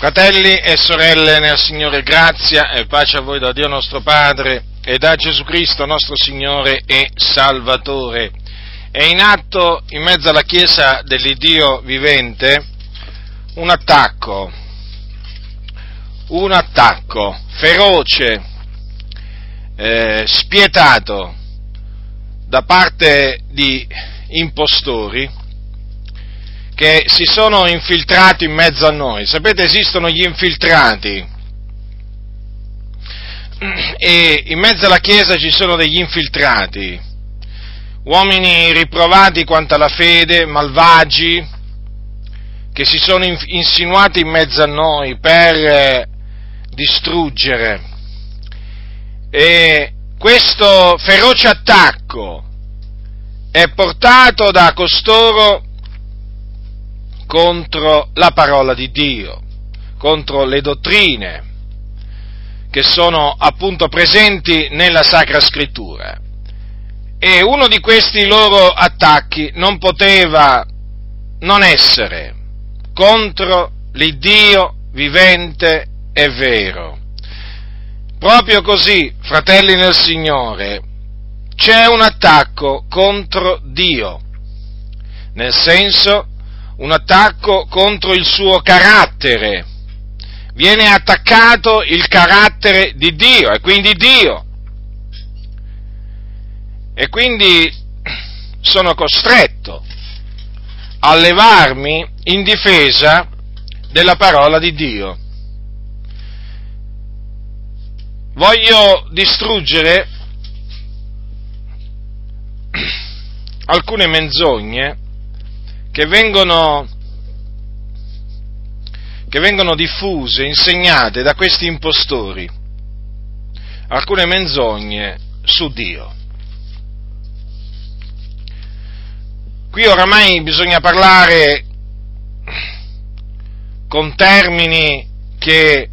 Fratelli e sorelle nel Signore, grazia e pace a voi da Dio nostro Padre e da Gesù Cristo nostro Signore e Salvatore. È in atto in mezzo alla Chiesa dell'Iddio vivente un attacco, un attacco feroce, eh, spietato da parte di impostori che si sono infiltrati in mezzo a noi. Sapete, esistono gli infiltrati. E in mezzo alla Chiesa ci sono degli infiltrati, uomini riprovati quanto alla fede, malvagi, che si sono insinuati in mezzo a noi per eh, distruggere. E questo feroce attacco è portato da costoro contro la parola di Dio, contro le dottrine che sono appunto presenti nella Sacra Scrittura. E uno di questi loro attacchi non poteva non essere contro l'Iddio vivente e vero. Proprio così, fratelli nel Signore, c'è un attacco contro Dio, nel senso un attacco contro il suo carattere. Viene attaccato il carattere di Dio e quindi Dio. E quindi sono costretto a levarmi in difesa della parola di Dio. Voglio distruggere alcune menzogne che vengono, che vengono diffuse, insegnate da questi impostori, alcune menzogne su Dio. Qui oramai bisogna parlare con termini che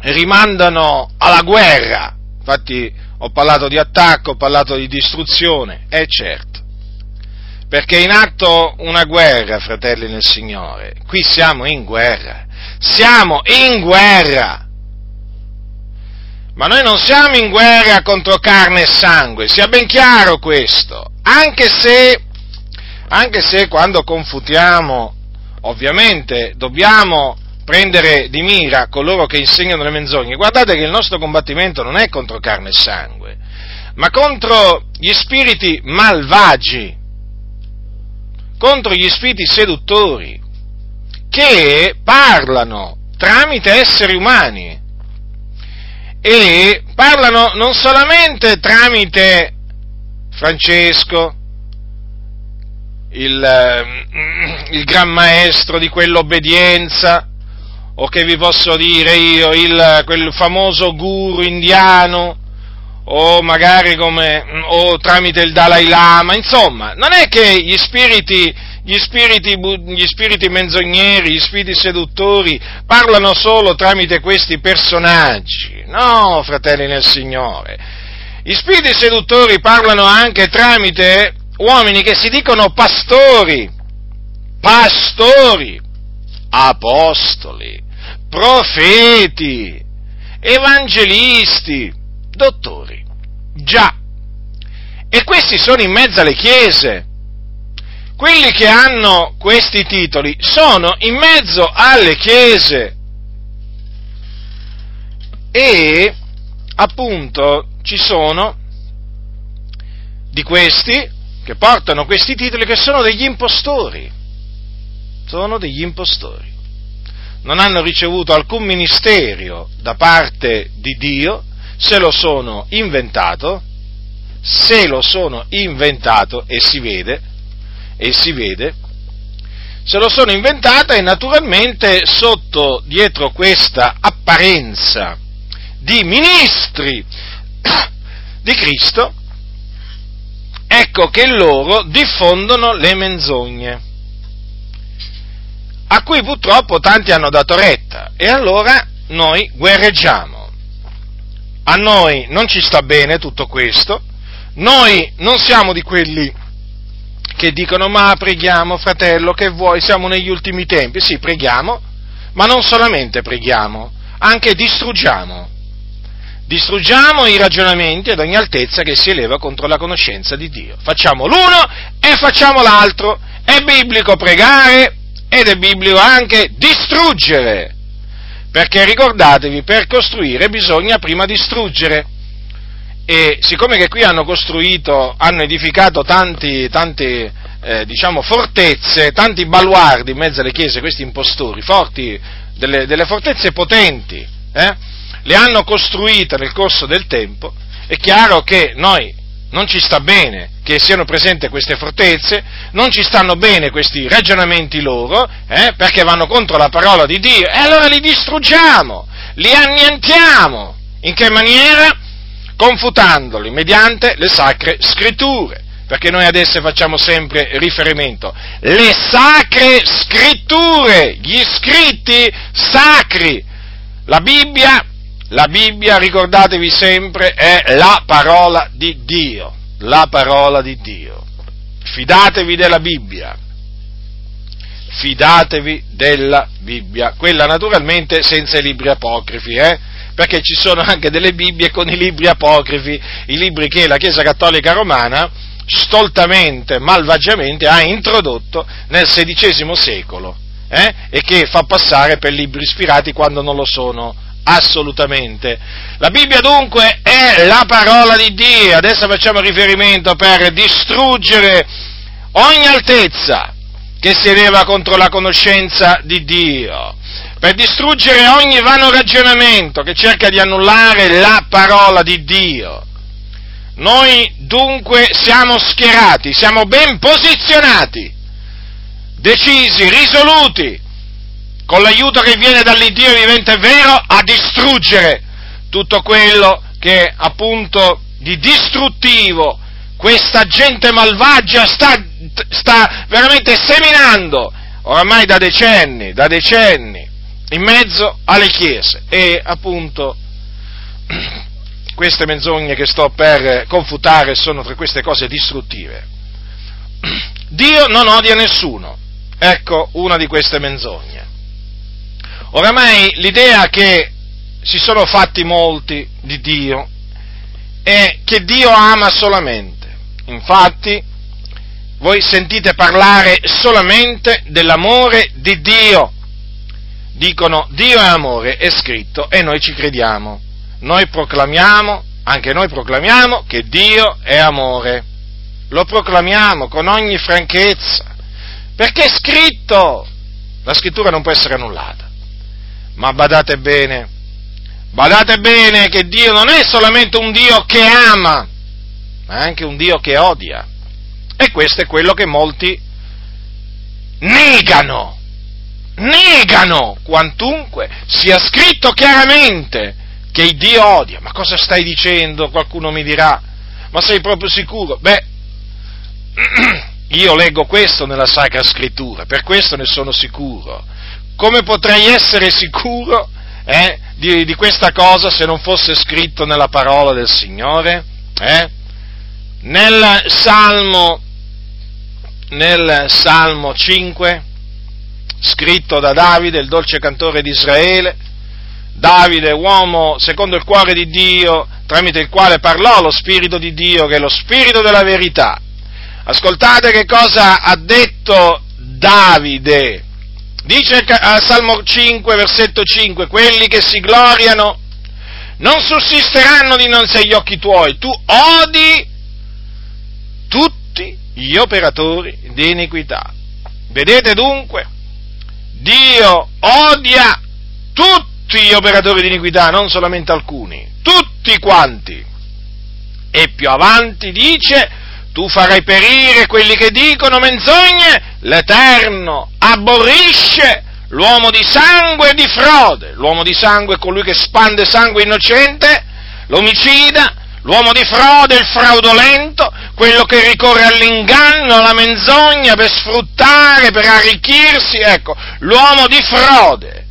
rimandano alla guerra, infatti ho parlato di attacco, ho parlato di distruzione, è certo perché è in atto una guerra, fratelli nel Signore. Qui siamo in guerra. Siamo in guerra. Ma noi non siamo in guerra contro carne e sangue, sia ben chiaro questo. Anche se, anche se quando confutiamo, ovviamente dobbiamo prendere di mira coloro che insegnano le menzogne. Guardate che il nostro combattimento non è contro carne e sangue, ma contro gli spiriti malvagi contro gli spiriti seduttori che parlano tramite esseri umani e parlano non solamente tramite Francesco, il, eh, il gran maestro di quell'obbedienza, o che vi posso dire io, il, quel famoso guru indiano, o magari come, o tramite il Dalai Lama, insomma, non è che gli spiriti, gli spiriti, gli spiriti menzogneri, gli spiriti seduttori parlano solo tramite questi personaggi, no, fratelli nel Signore. Gli spiriti seduttori parlano anche tramite uomini che si dicono pastori, pastori, apostoli, profeti, evangelisti, dottori. Già. E questi sono in mezzo alle chiese. Quelli che hanno questi titoli sono in mezzo alle chiese. E appunto ci sono di questi che portano questi titoli che sono degli impostori. Sono degli impostori. Non hanno ricevuto alcun ministero da parte di Dio se lo sono inventato, se lo sono inventato e si vede, e si vede, se lo sono inventata e naturalmente sotto dietro questa apparenza di ministri di Cristo, ecco che loro diffondono le menzogne, a cui purtroppo tanti hanno dato retta, e allora noi guerreggiamo a noi non ci sta bene tutto questo, noi non siamo di quelli che dicono ma preghiamo fratello, che vuoi, siamo negli ultimi tempi. Sì, preghiamo, ma non solamente preghiamo, anche distruggiamo. Distruggiamo i ragionamenti ad ogni altezza che si eleva contro la conoscenza di Dio. Facciamo l'uno e facciamo l'altro. È biblico pregare ed è biblico anche distruggere. Perché ricordatevi, per costruire bisogna prima distruggere. E siccome che qui hanno costruito, hanno edificato tanti, tanti eh, diciamo, fortezze, tanti baluardi in mezzo alle chiese, questi impostori, forti, delle, delle fortezze potenti, eh, le hanno costruite nel corso del tempo, è chiaro che noi non ci sta bene che siano presenti queste fortezze, non ci stanno bene questi ragionamenti loro, eh, perché vanno contro la parola di Dio, e allora li distruggiamo, li annientiamo. In che maniera? Confutandoli mediante le sacre scritture, perché noi ad esse facciamo sempre riferimento. Le sacre scritture, gli scritti sacri. La Bibbia la Bibbia, ricordatevi sempre, è la parola di Dio, la parola di Dio. Fidatevi della Bibbia, fidatevi della Bibbia, quella naturalmente senza i libri apocrifi, eh? perché ci sono anche delle Bibbie con i libri apocrifi, i libri che la Chiesa Cattolica Romana stoltamente, malvagiamente ha introdotto nel XVI secolo eh? e che fa passare per libri ispirati quando non lo sono assolutamente. La Bibbia dunque è la parola di Dio, adesso facciamo riferimento per distruggere ogni altezza che si eleva contro la conoscenza di Dio, per distruggere ogni vano ragionamento che cerca di annullare la parola di Dio. Noi dunque siamo schierati, siamo ben posizionati, decisi, risoluti con l'aiuto che viene dall'Iddio vivente vero, a distruggere tutto quello che appunto di distruttivo questa gente malvagia sta, sta veramente seminando oramai da decenni, da decenni, in mezzo alle chiese e appunto queste menzogne che sto per confutare sono tra queste cose distruttive. Dio non odia nessuno, ecco una di queste menzogne. Oramai l'idea che si sono fatti molti di Dio è che Dio ama solamente. Infatti, voi sentite parlare solamente dell'amore di Dio. Dicono Dio è amore, è scritto, e noi ci crediamo. Noi proclamiamo, anche noi proclamiamo che Dio è amore. Lo proclamiamo con ogni franchezza, perché è scritto. La scrittura non può essere annullata. Ma badate bene, badate bene che Dio non è solamente un Dio che ama, ma è anche un Dio che odia. E questo è quello che molti negano, negano quantunque sia scritto chiaramente che il Dio odia. Ma cosa stai dicendo? Qualcuno mi dirà. Ma sei proprio sicuro? Beh, io leggo questo nella Sacra Scrittura, per questo ne sono sicuro come potrei essere sicuro eh, di, di, questa cosa se non fosse scritto nella parola del Signore? Eh? Nel, Salmo, nel Salmo 5, scritto da Davide, il dolce cantore di Israele, Davide, uomo secondo il cuore di Dio, tramite il quale parlò lo Spirito di Dio, che è lo Spirito della verità. Ascoltate che cosa ha detto Davide Dice al Salmo 5, versetto 5, quelli che si gloriano non sussisteranno dinanzi agli occhi tuoi, tu odi tutti gli operatori di iniquità. Vedete dunque, Dio odia tutti gli operatori di iniquità, non solamente alcuni, tutti quanti. E più avanti dice, tu farai perire quelli che dicono menzogne, l'Eterno aborrisce l'uomo di sangue e di frode, l'uomo di sangue è colui che spande sangue innocente, l'omicida, l'uomo di frode, il fraudolento, quello che ricorre all'inganno, alla menzogna per sfruttare, per arricchirsi, ecco, l'uomo di frode,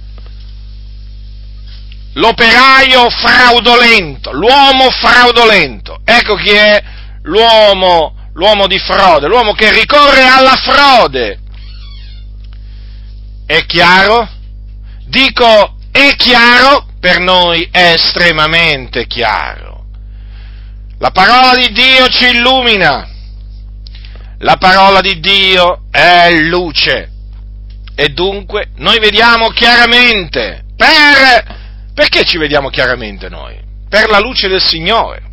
l'operaio fraudolento, l'uomo fraudolento, ecco chi è l'uomo l'uomo di frode, l'uomo che ricorre alla frode. È chiaro? Dico, è chiaro? Per noi è estremamente chiaro. La parola di Dio ci illumina. La parola di Dio è luce. E dunque noi vediamo chiaramente. Per... Perché ci vediamo chiaramente noi? Per la luce del Signore.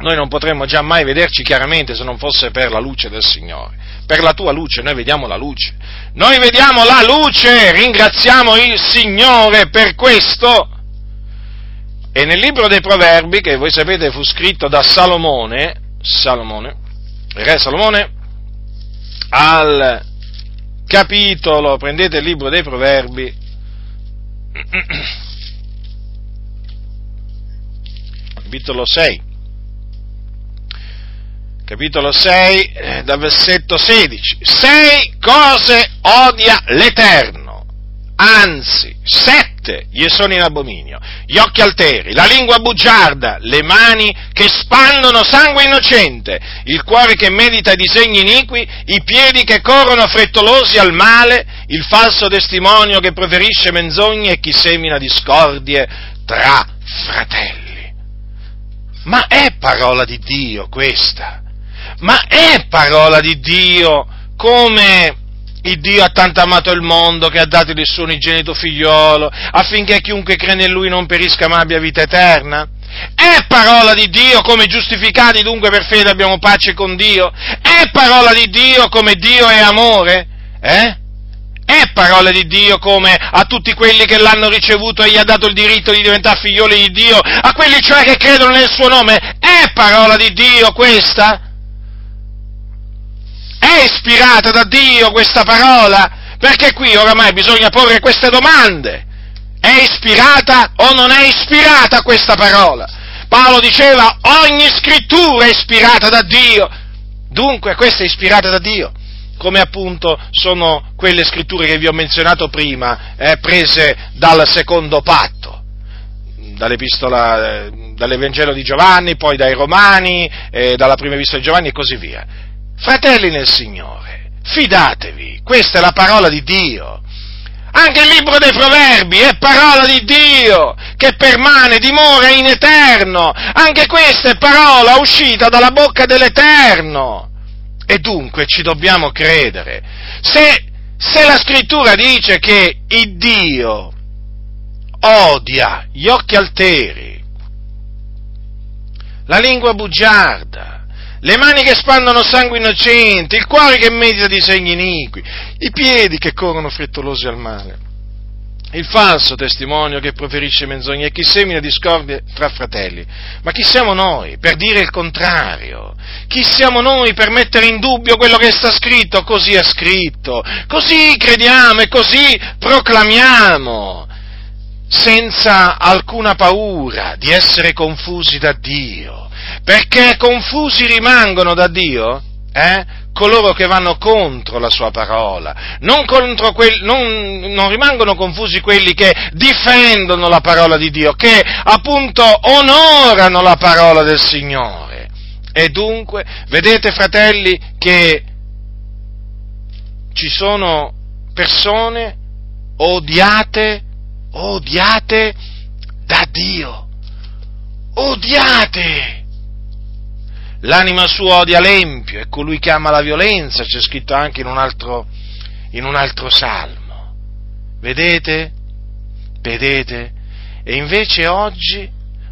Noi non potremmo già mai vederci chiaramente se non fosse per la luce del Signore. Per la tua luce noi vediamo la luce. Noi vediamo la luce, ringraziamo il Signore per questo. E nel libro dei Proverbi, che voi sapete fu scritto da Salomone, Salomone, re Salomone, al capitolo, prendete il libro dei Proverbi, capitolo 6, capitolo 6, eh, dal versetto 16. Sei cose odia l'Eterno, anzi, sette gli sono in abominio, gli occhi alteri, la lingua bugiarda, le mani che spandono sangue innocente, il cuore che medita disegni iniqui, i piedi che corrono frettolosi al male, il falso testimonio che preferisce menzogne e chi semina discordie tra fratelli. Ma è parola di Dio questa? Ma è parola di Dio come il Dio ha tanto amato il mondo che ha dato il suo unigenito figliolo affinché chiunque crede in lui non perisca ma abbia vita eterna? È parola di Dio come giustificati dunque per fede abbiamo pace con Dio? È parola di Dio come Dio è amore? Eh? È parola di Dio come a tutti quelli che l'hanno ricevuto e gli ha dato il diritto di diventare figlioli di Dio, a quelli cioè che credono nel suo nome? È parola di Dio questa? Ispirata da Dio questa parola? Perché qui oramai bisogna porre queste domande. È ispirata o non è ispirata questa parola? Paolo diceva ogni scrittura è ispirata da Dio. Dunque questa è ispirata da Dio, come appunto sono quelle scritture che vi ho menzionato prima, eh, prese dal secondo patto, dall'epistola, eh, dall'Evangelo di Giovanni, poi dai Romani, eh, dalla prima epistola di Giovanni e così via. Fratelli nel Signore, fidatevi, questa è la parola di Dio. Anche il libro dei proverbi è parola di Dio che permane, dimora in eterno. Anche questa è parola uscita dalla bocca dell'Eterno. E dunque ci dobbiamo credere. Se, se la scrittura dice che il Dio odia gli occhi alteri, la lingua bugiarda, le mani che spandono sangue innocente, il cuore che medita di segni iniqui, i piedi che corrono frettolosi al male, il falso testimonio che proferisce menzogne e chi semina discordie tra fratelli. Ma chi siamo noi per dire il contrario? Chi siamo noi per mettere in dubbio quello che sta scritto? Così è scritto, così crediamo e così proclamiamo, senza alcuna paura di essere confusi da Dio. Perché confusi rimangono da Dio eh, coloro che vanno contro la sua parola, non, que- non, non, rimangono confusi quelli che difendono la parola di Dio, che appunto onorano la parola del Signore. E dunque, vedete fratelli che ci sono persone odiate, odiate da Dio, odiate l'anima sua odia l'empio e colui che ama la violenza, c'è scritto anche in un altro, in un altro salmo. Vedete? Vedete? E invece oggi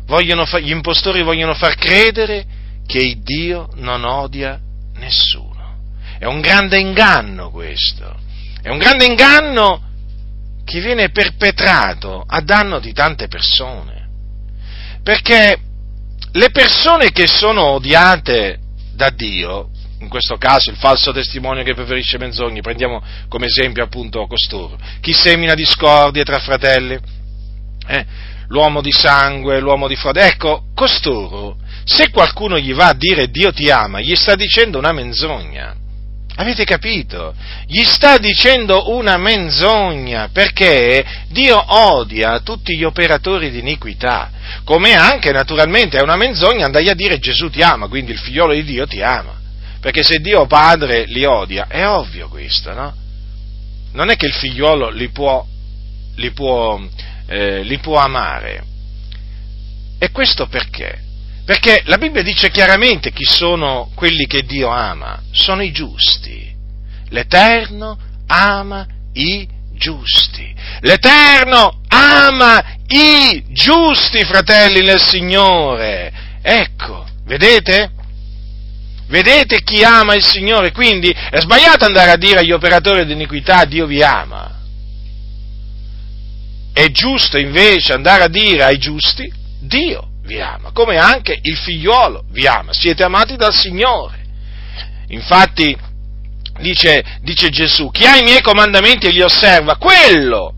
fa- gli impostori vogliono far credere che il Dio non odia nessuno. È un grande inganno questo. È un grande inganno che viene perpetrato a danno di tante persone. Perché le persone che sono odiate da Dio, in questo caso il falso testimone che preferisce menzogne, prendiamo come esempio appunto costoro, chi semina discordie tra fratelli, eh, l'uomo di sangue, l'uomo di frode, ecco, costoro, se qualcuno gli va a dire Dio ti ama, gli sta dicendo una menzogna. Avete capito? Gli sta dicendo una menzogna perché Dio odia tutti gli operatori di iniquità, come anche naturalmente è una menzogna andare a dire Gesù ti ama, quindi il figliolo di Dio ti ama. Perché se Dio Padre li odia, è ovvio questo, no? Non è che il figliuolo li può, li può, eh, li può amare. E questo perché? Perché la Bibbia dice chiaramente chi sono quelli che Dio ama, sono i giusti. L'Eterno ama i giusti. L'Eterno ama i giusti, fratelli nel Signore. Ecco, vedete? Vedete chi ama il Signore? Quindi è sbagliato andare a dire agli operatori di iniquità Dio vi ama. È giusto invece andare a dire ai giusti Dio vi ama, come anche il figliuolo vi ama. Siete amati dal Signore. Infatti dice, dice Gesù, chi ha i miei comandamenti e li osserva, quello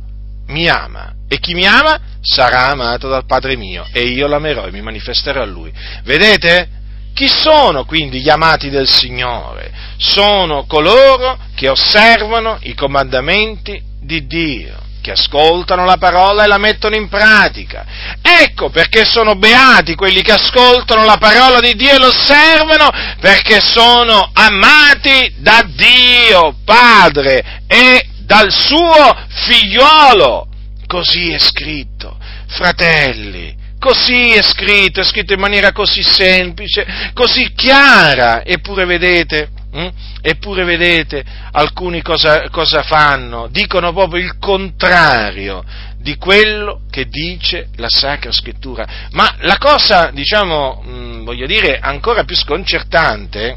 mi ama. E chi mi ama sarà amato dal Padre mio e io l'amerò e mi manifesterò a lui. Vedete? Chi sono quindi gli amati del Signore? Sono coloro che osservano i comandamenti di Dio, che ascoltano la parola e la mettono in pratica. Ecco perché sono beati quelli che ascoltano la parola di Dio e lo osservano, perché sono amati da Dio Padre e dal suo figliuolo. Così è scritto. Fratelli, Così è scritto, è scritto in maniera così semplice, così chiara, eppure vedete, hm? eppure vedete, alcuni cosa, cosa fanno? Dicono proprio il contrario di quello che dice la Sacra Scrittura. Ma la cosa, diciamo, mh, hm, voglio dire, ancora più sconcertante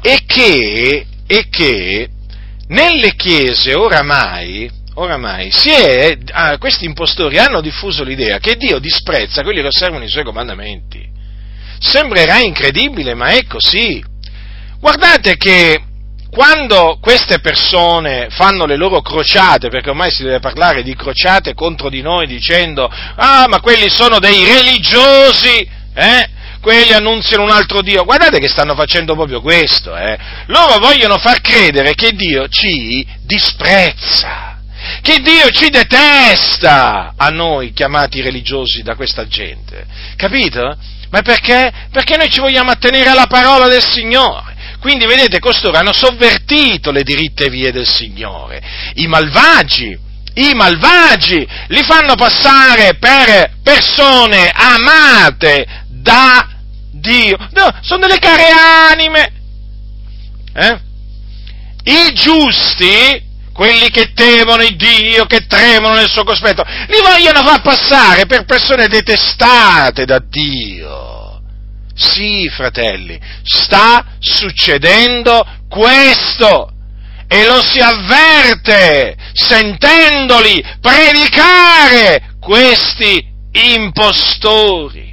è che, è che nelle chiese oramai, oramai è, ah, questi impostori hanno diffuso l'idea che Dio disprezza quelli che osservano i suoi comandamenti. Sembrerà incredibile, ma è così. Guardate che quando queste persone fanno le loro crociate, perché ormai si deve parlare di crociate contro di noi dicendo, ah, ma quelli sono dei religiosi, eh? quelli annunziano un altro Dio. Guardate che stanno facendo proprio questo, eh? Loro vogliono far credere che Dio ci disprezza che Dio ci detesta a noi chiamati religiosi da questa gente. Capito? Ma perché? Perché noi ci vogliamo attenere alla parola del Signore. Quindi vedete, costoro hanno sovvertito le diritte vie del Signore. I malvagi, i malvagi li fanno passare per persone amate da Dio. No, sono delle care anime. Eh? I giusti quelli che temono il Dio, che tremano nel suo cospetto, li vogliono far passare per persone detestate da Dio. Sì, fratelli, sta succedendo questo e lo si avverte sentendoli predicare questi impostori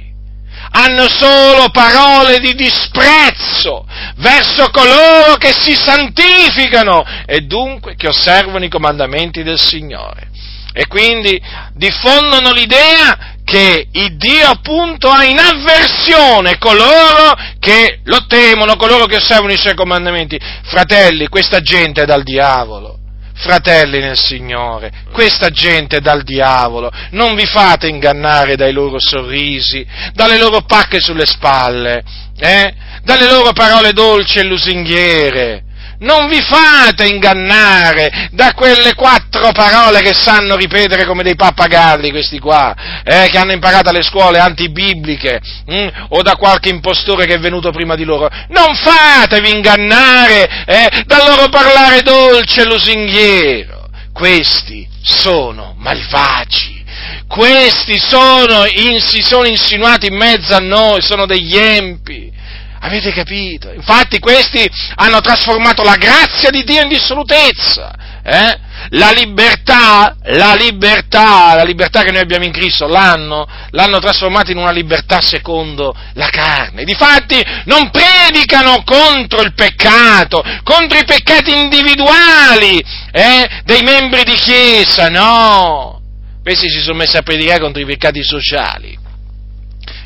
hanno solo parole di disprezzo verso coloro che si santificano e dunque che osservano i comandamenti del Signore. E quindi diffondono l'idea che il Dio appunto ha in avversione coloro che lo temono, coloro che osservano i suoi comandamenti. Fratelli, questa gente è dal diavolo fratelli nel Signore, questa gente è dal diavolo, non vi fate ingannare dai loro sorrisi, dalle loro pacche sulle spalle, eh? dalle loro parole dolci e lusinghiere. Non vi fate ingannare da quelle quattro parole che sanno ripetere come dei pappagalli questi qua, eh, che hanno imparato alle scuole antibibliche, hm, o da qualche impostore che è venuto prima di loro. Non fatevi ingannare eh, dal loro parlare dolce e lusinghiero. Questi sono malvagi. Questi sono, in, si sono insinuati in mezzo a noi, sono degli empi Avete capito? Infatti questi hanno trasformato la grazia di Dio in dissolutezza. Eh? La libertà, la libertà, la libertà che noi abbiamo in Cristo, l'hanno, l'hanno trasformata in una libertà secondo la carne. Difatti non predicano contro il peccato, contro i peccati individuali eh, dei membri di Chiesa, no. Questi si sono messi a predicare contro i peccati sociali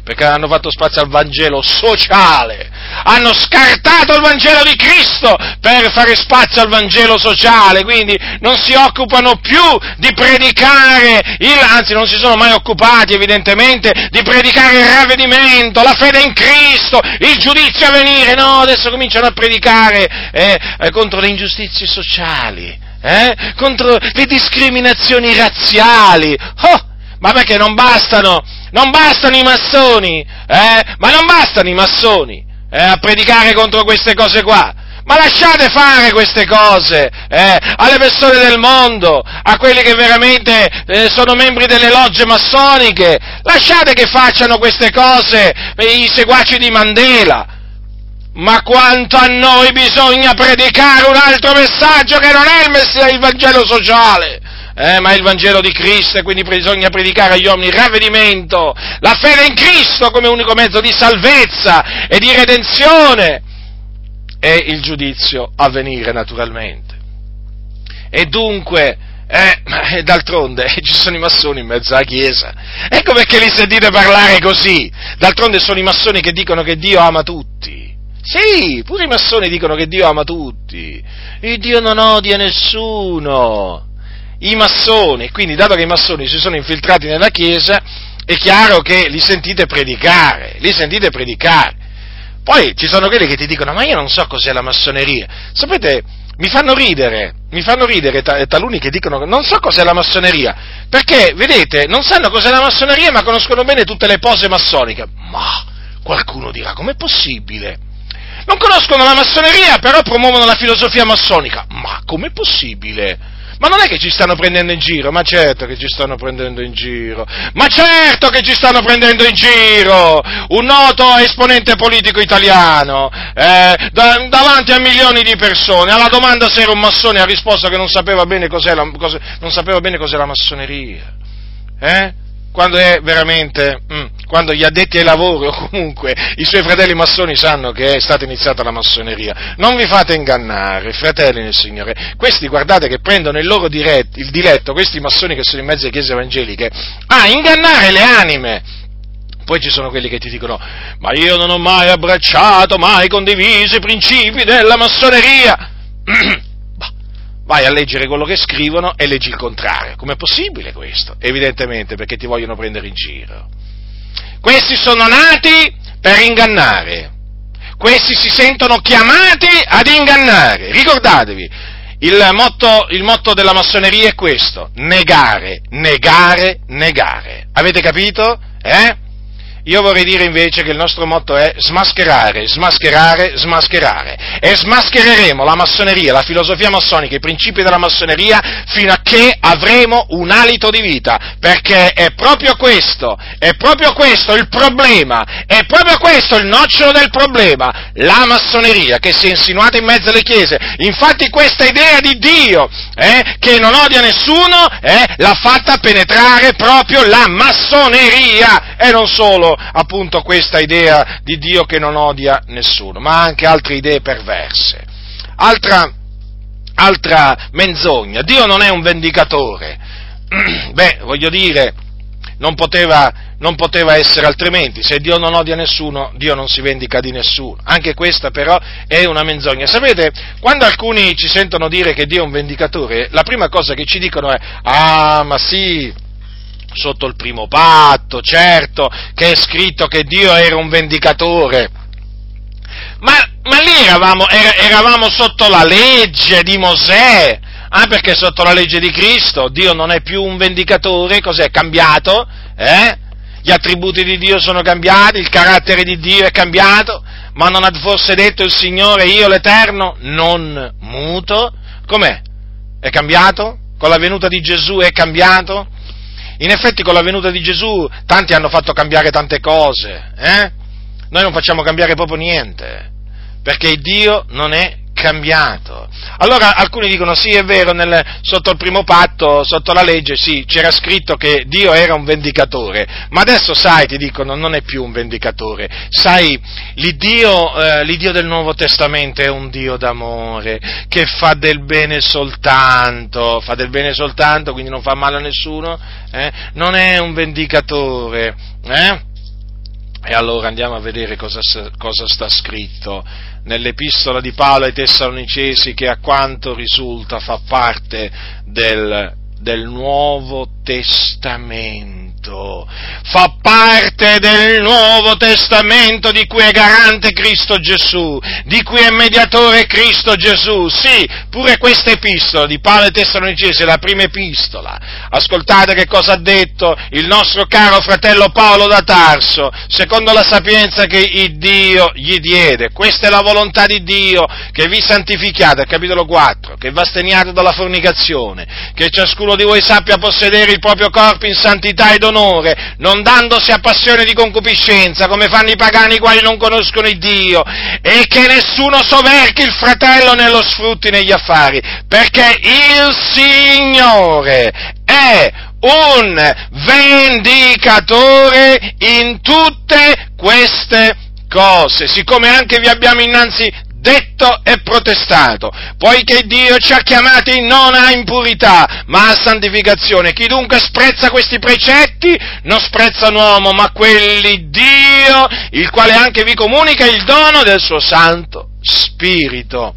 perché hanno fatto spazio al Vangelo sociale, hanno scartato il Vangelo di Cristo per fare spazio al Vangelo sociale, quindi non si occupano più di predicare, il, anzi non si sono mai occupati evidentemente di predicare il ravvedimento, la fede in Cristo, il giudizio a venire, no, adesso cominciano a predicare eh, contro le ingiustizie sociali, eh, contro le discriminazioni razziali, oh, ma perché non bastano, non bastano i massoni, eh? Ma non bastano i massoni eh, a predicare contro queste cose qua. Ma lasciate fare queste cose eh, alle persone del mondo, a quelli che veramente eh, sono membri delle logge massoniche. Lasciate che facciano queste cose eh, i seguaci di Mandela. Ma quanto a noi bisogna predicare un altro messaggio che non è il, messaggio, il Vangelo sociale eh, ma è il Vangelo di Cristo e quindi bisogna predicare agli uomini il ravvedimento, la fede in Cristo come unico mezzo di salvezza e di redenzione e il giudizio a venire naturalmente. E dunque, eh, d'altronde ci sono i massoni in mezzo alla Chiesa. Ecco perché li sentite parlare così. D'altronde sono i massoni che dicono che Dio ama tutti. Sì, pure i massoni dicono che Dio ama tutti. Il Dio non odia nessuno i massoni, quindi dato che i massoni si sono infiltrati nella Chiesa, è chiaro che li sentite predicare, li sentite predicare. Poi ci sono quelli che ti dicono, ma io non so cos'è la massoneria. Sapete, mi fanno ridere, mi fanno ridere taluni che dicono non so cos'è la massoneria, perché, vedete, non sanno cos'è la massoneria ma conoscono bene tutte le pose massoniche. Ma qualcuno dirà, com'è possibile? Non conoscono la massoneria, però promuovono la filosofia massonica. Ma com'è possibile? Ma non è che ci stanno prendendo in giro, ma certo che ci stanno prendendo in giro, ma certo che ci stanno prendendo in giro! Un noto esponente politico italiano, eh, da, davanti a milioni di persone, alla domanda se era un massone ha risposto che non sapeva bene cos'è la, cos, non sapeva bene cos'è la massoneria. Eh? Quando è veramente, mm, quando gli addetti ai lavori o comunque i suoi fratelli massoni sanno che è stata iniziata la massoneria. Non vi fate ingannare, fratelli nel Signore. Questi guardate che prendono il loro diretto, il diletto, questi massoni che sono in mezzo alle chiese evangeliche, a ingannare le anime. Poi ci sono quelli che ti dicono, ma io non ho mai abbracciato, mai condiviso i principi della massoneria. vai a leggere quello che scrivono e leggi il contrario. Com'è possibile questo? Evidentemente perché ti vogliono prendere in giro. Questi sono nati per ingannare. Questi si sentono chiamati ad ingannare. Ricordatevi, il motto, il motto della massoneria è questo, negare, negare, negare. Avete capito? Eh? Io vorrei dire invece che il nostro motto è smascherare, smascherare, smascherare. E smaschereremo la massoneria, la filosofia massonica, i principi della massoneria fino a che avremo un alito di vita. Perché è proprio questo, è proprio questo il problema, è proprio questo il nocciolo del problema. La massoneria che si è insinuata in mezzo alle chiese. Infatti questa idea di Dio, eh, che non odia nessuno, eh, l'ha fatta penetrare proprio la massoneria. E non solo appunto questa idea di Dio che non odia nessuno, ma anche altre idee perverse. Altra, altra menzogna, Dio non è un vendicatore. Beh, voglio dire, non poteva, non poteva, essere altrimenti. Se Dio non odia nessuno, Dio non si vendica di nessuno. Anche questa però è una menzogna. Sapete, quando alcuni ci sentono dire che Dio è un vendicatore, la prima cosa che ci dicono è, ah, ma sì, sotto il primo patto, certo che è scritto che Dio era un vendicatore. Ma, ma lì eravamo, eravamo, sotto la legge di Mosè, ah, perché sotto la legge di Cristo Dio non è più un vendicatore, cos'è cambiato? Eh? Gli attributi di Dio sono cambiati, il carattere di Dio è cambiato, ma non ha forse detto il Signore, io l'Eterno, non muto? Com'è? È cambiato? Con la venuta di Gesù è cambiato? In effetti con la venuta di Gesù tanti hanno fatto cambiare tante cose, eh? Noi non facciamo cambiare proprio niente, perché Dio non è cambiato. Allora alcuni dicono sì è vero, nel, sotto il primo patto, sotto la legge, sì, c'era scritto che Dio era un vendicatore, ma adesso sai, ti dicono, non è più un vendicatore, sai, l'Iddio, eh, l'Iddio del Nuovo Testamento è un Dio d'amore, che fa del bene soltanto, fa del bene soltanto, quindi non fa male a nessuno, eh? non è un vendicatore, eh? E allora andiamo a vedere cosa, cosa, sta scritto nell'epistola di Paolo ai Tessalonicesi che a quanto risulta fa parte del, del Nuovo Testamento Testamento, fa parte del Nuovo Testamento di cui è garante Cristo Gesù, di cui è mediatore Cristo Gesù. Sì, pure questa epistola di Paolo e Tessalonicese, la prima epistola. Ascoltate che cosa ha detto il nostro caro fratello Paolo da Tarso, secondo la sapienza che Dio gli diede. Questa è la volontà di Dio, che vi santifichiate, capitolo 4, che v'asteniate dalla fornicazione, che ciascuno di voi sappia possedere il proprio corpo in santità ed onore onore, non dandosi a passione di concupiscenza, come fanno i pagani i quali non conoscono il Dio, e che nessuno soverchi il fratello nello sfrutti negli affari, perché il Signore è un vendicatore in tutte queste cose, siccome anche vi abbiamo innanzi detto e protestato, poiché Dio ci ha chiamati non a impurità, ma a santificazione. Chi dunque sprezza questi precetti non sprezza un uomo, ma quelli Dio, il quale anche vi comunica il dono del suo Santo Spirito.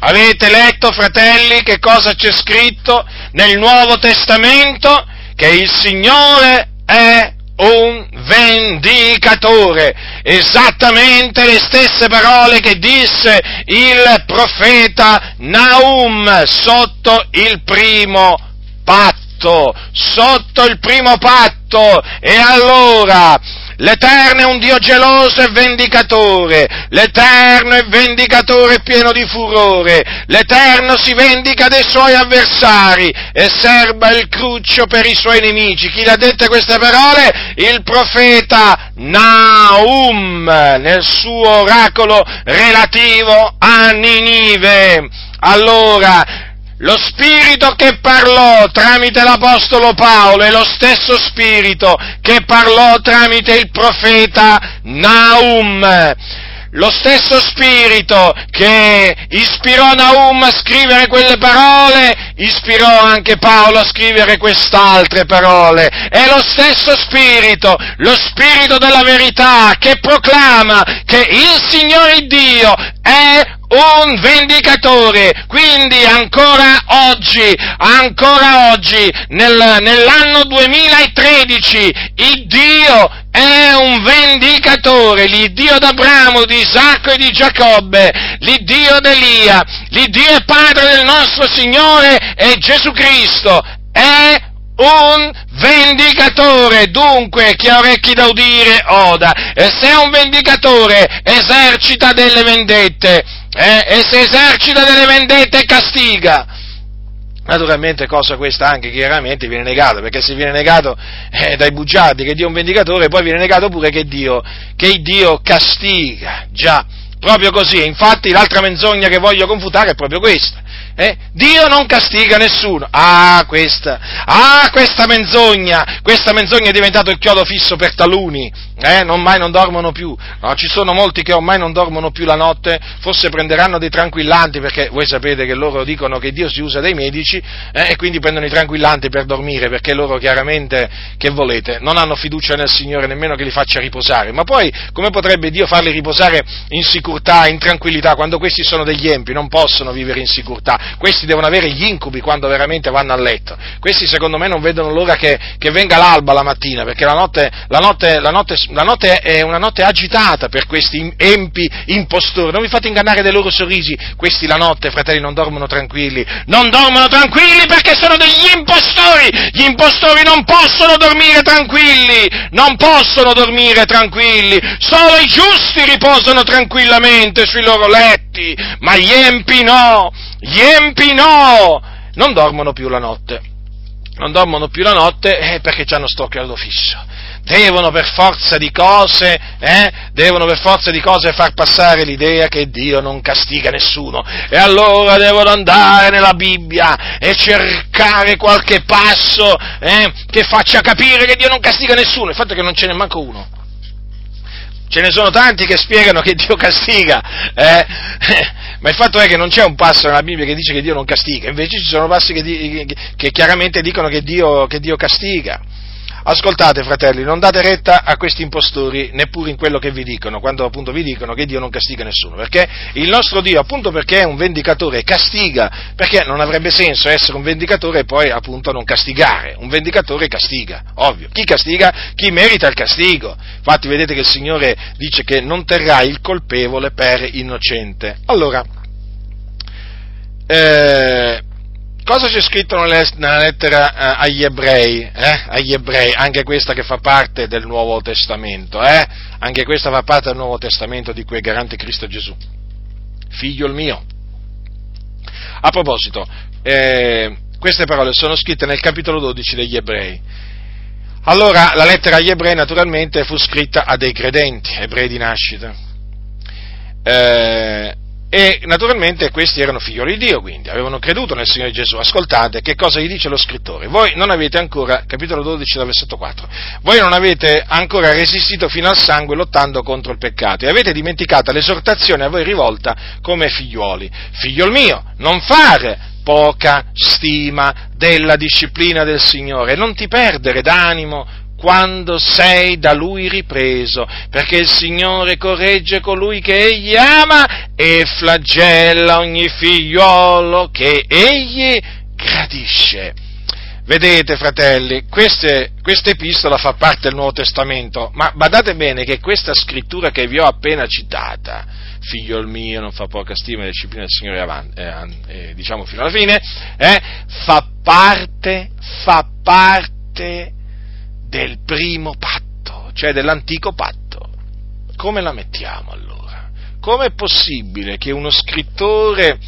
Avete letto, fratelli, che cosa c'è scritto nel Nuovo Testamento? Che il Signore è un vendicatore, esattamente le stesse parole che disse il profeta Naum sotto il primo patto, sotto il primo patto, e allora L'Eterno è un Dio geloso e vendicatore, l'Eterno è vendicatore pieno di furore, l'Eterno si vendica dei suoi avversari e serba il cruccio per i suoi nemici. Chi le ha dette queste parole? Il profeta Naum nel suo oracolo relativo a Ninive. Allora, lo spirito che parlò tramite l'Apostolo Paolo è lo stesso spirito che parlò tramite il profeta Naum. Lo stesso spirito che ispirò Naum a scrivere quelle parole, ispirò anche Paolo a scrivere quest'altre parole. È lo stesso spirito, lo spirito della verità che proclama che il Signore Dio è un vendicatore, quindi ancora oggi, ancora oggi, nel, nell'anno 2013, il Dio è un vendicatore, l'Iddio d'Abramo, di Isacco e di Giacobbe, l'Iddio d'Elia, l'Iddio e Padre del nostro Signore e Gesù Cristo, è un vendicatore, dunque chi ha orecchi da udire oda, e se è un vendicatore esercita delle vendette, eh? e se esercita delle vendette castiga. Naturalmente cosa questa anche chiaramente viene negata, perché se viene negato eh, dai bugiardi che Dio è un vendicatore, poi viene negato pure che Dio, che Dio castiga, già, proprio così, infatti l'altra menzogna che voglio confutare è proprio questa, eh? Dio non castiga nessuno. Ah, questa, ah, questa menzogna, questa menzogna è diventato il chiodo fisso per taluni, eh? non mai non dormono più. No, ci sono molti che ormai non dormono più la notte, forse prenderanno dei tranquillanti, perché voi sapete che loro dicono che Dio si usa dei medici, eh? e quindi prendono i tranquillanti per dormire, perché loro chiaramente, che volete, non hanno fiducia nel Signore nemmeno che li faccia riposare. Ma poi, come potrebbe Dio farli riposare in sicurezza, in tranquillità, quando questi sono degli empi, non possono vivere in sicurezza? Questi devono avere gli incubi quando veramente vanno a letto, questi secondo me non vedono l'ora che, che venga l'alba la mattina, perché la notte, la, notte, la, notte, la notte, è una notte agitata per questi empi impostori, non vi fate ingannare dai loro sorrisi, questi la notte, fratelli, non dormono tranquilli, non dormono tranquilli perché sono degli impostori, gli impostori non possono dormire tranquilli, non possono dormire tranquilli, solo i giusti riposano tranquillamente sui loro letti, ma gli empi no, gli empi no! Non dormono più la notte. Non dormono più la notte eh, perché hanno sto occhio fisso. Devono per forza di cose, eh, devono per forza di cose far passare l'idea che Dio non castiga nessuno. E allora devono andare nella Bibbia e cercare qualche passo eh, che faccia capire che Dio non castiga nessuno. Il fatto è che non ce n'è manco uno. Ce ne sono tanti che spiegano che Dio castiga, eh? Ma il fatto è che non c'è un passo nella Bibbia che dice che Dio non castiga, invece ci sono passi che, che, chiaramente dicono che Dio, che Dio castiga. Ascoltate, fratelli, non date retta a questi impostori neppure in quello che vi dicono, quando appunto vi dicono che Dio non castiga nessuno, perché il nostro Dio, appunto perché è un vendicatore, castiga, perché non avrebbe senso essere un vendicatore e poi appunto non castigare. Un vendicatore castiga, ovvio. Chi castiga? Chi merita il castigo. Infatti vedete che il Signore dice che non terrà il colpevole per innocente. Allora, eh, Cosa c'è scritto nella lettera eh, agli ebrei? Eh? Agli ebrei, anche questa che fa parte del Nuovo Testamento, eh? Anche questa fa parte del Nuovo Testamento di quel garante Cristo Gesù. Figlio il mio. A proposito, eh, queste parole sono scritte nel capitolo 12 degli ebrei. Allora, la lettera agli ebrei naturalmente fu scritta a dei credenti, ebrei di nascita. Eh, e naturalmente questi erano figlioli di Dio, quindi avevano creduto nel Signore Gesù. Ascoltate che cosa gli dice lo scrittore. Voi non avete ancora, capitolo 12, versetto 4, voi non avete ancora resistito fino al sangue lottando contro il peccato e avete dimenticato l'esortazione a voi rivolta come figliuoli. Figliol mio, non fare poca stima della disciplina del Signore, non ti perdere d'animo quando sei da lui ripreso, perché il Signore corregge colui che egli ama e flagella ogni figliolo che egli gradisce. Vedete, fratelli, questa epistola fa parte del Nuovo Testamento, ma badate bene che questa scrittura che vi ho appena citata, figlio mio, non fa poca stima e disciplina del Signore avanti, eh, eh, diciamo fino alla fine, eh, fa parte, fa parte del primo patto, cioè dell'antico patto. Come la mettiamo allora? Com'è possibile che uno scrittore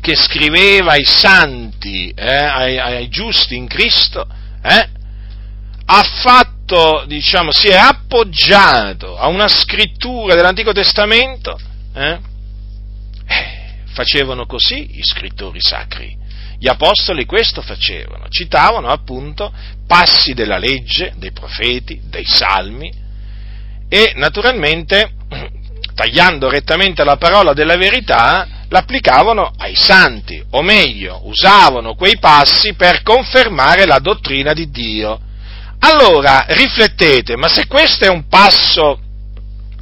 che scriveva ai santi, eh, ai, ai, giusti in Cristo, eh, ha fatto, diciamo, si è appoggiato a una scrittura dell'Antico Testamento, eh? Eh, facevano così i scrittori sacri. Gli apostoli questo facevano, citavano appunto passi della legge, dei profeti, dei salmi e naturalmente, tagliando rettamente la parola della verità, l'applicavano ai santi, o meglio, usavano quei passi per confermare la dottrina di Dio. Allora, riflettete, ma se questo è un passo,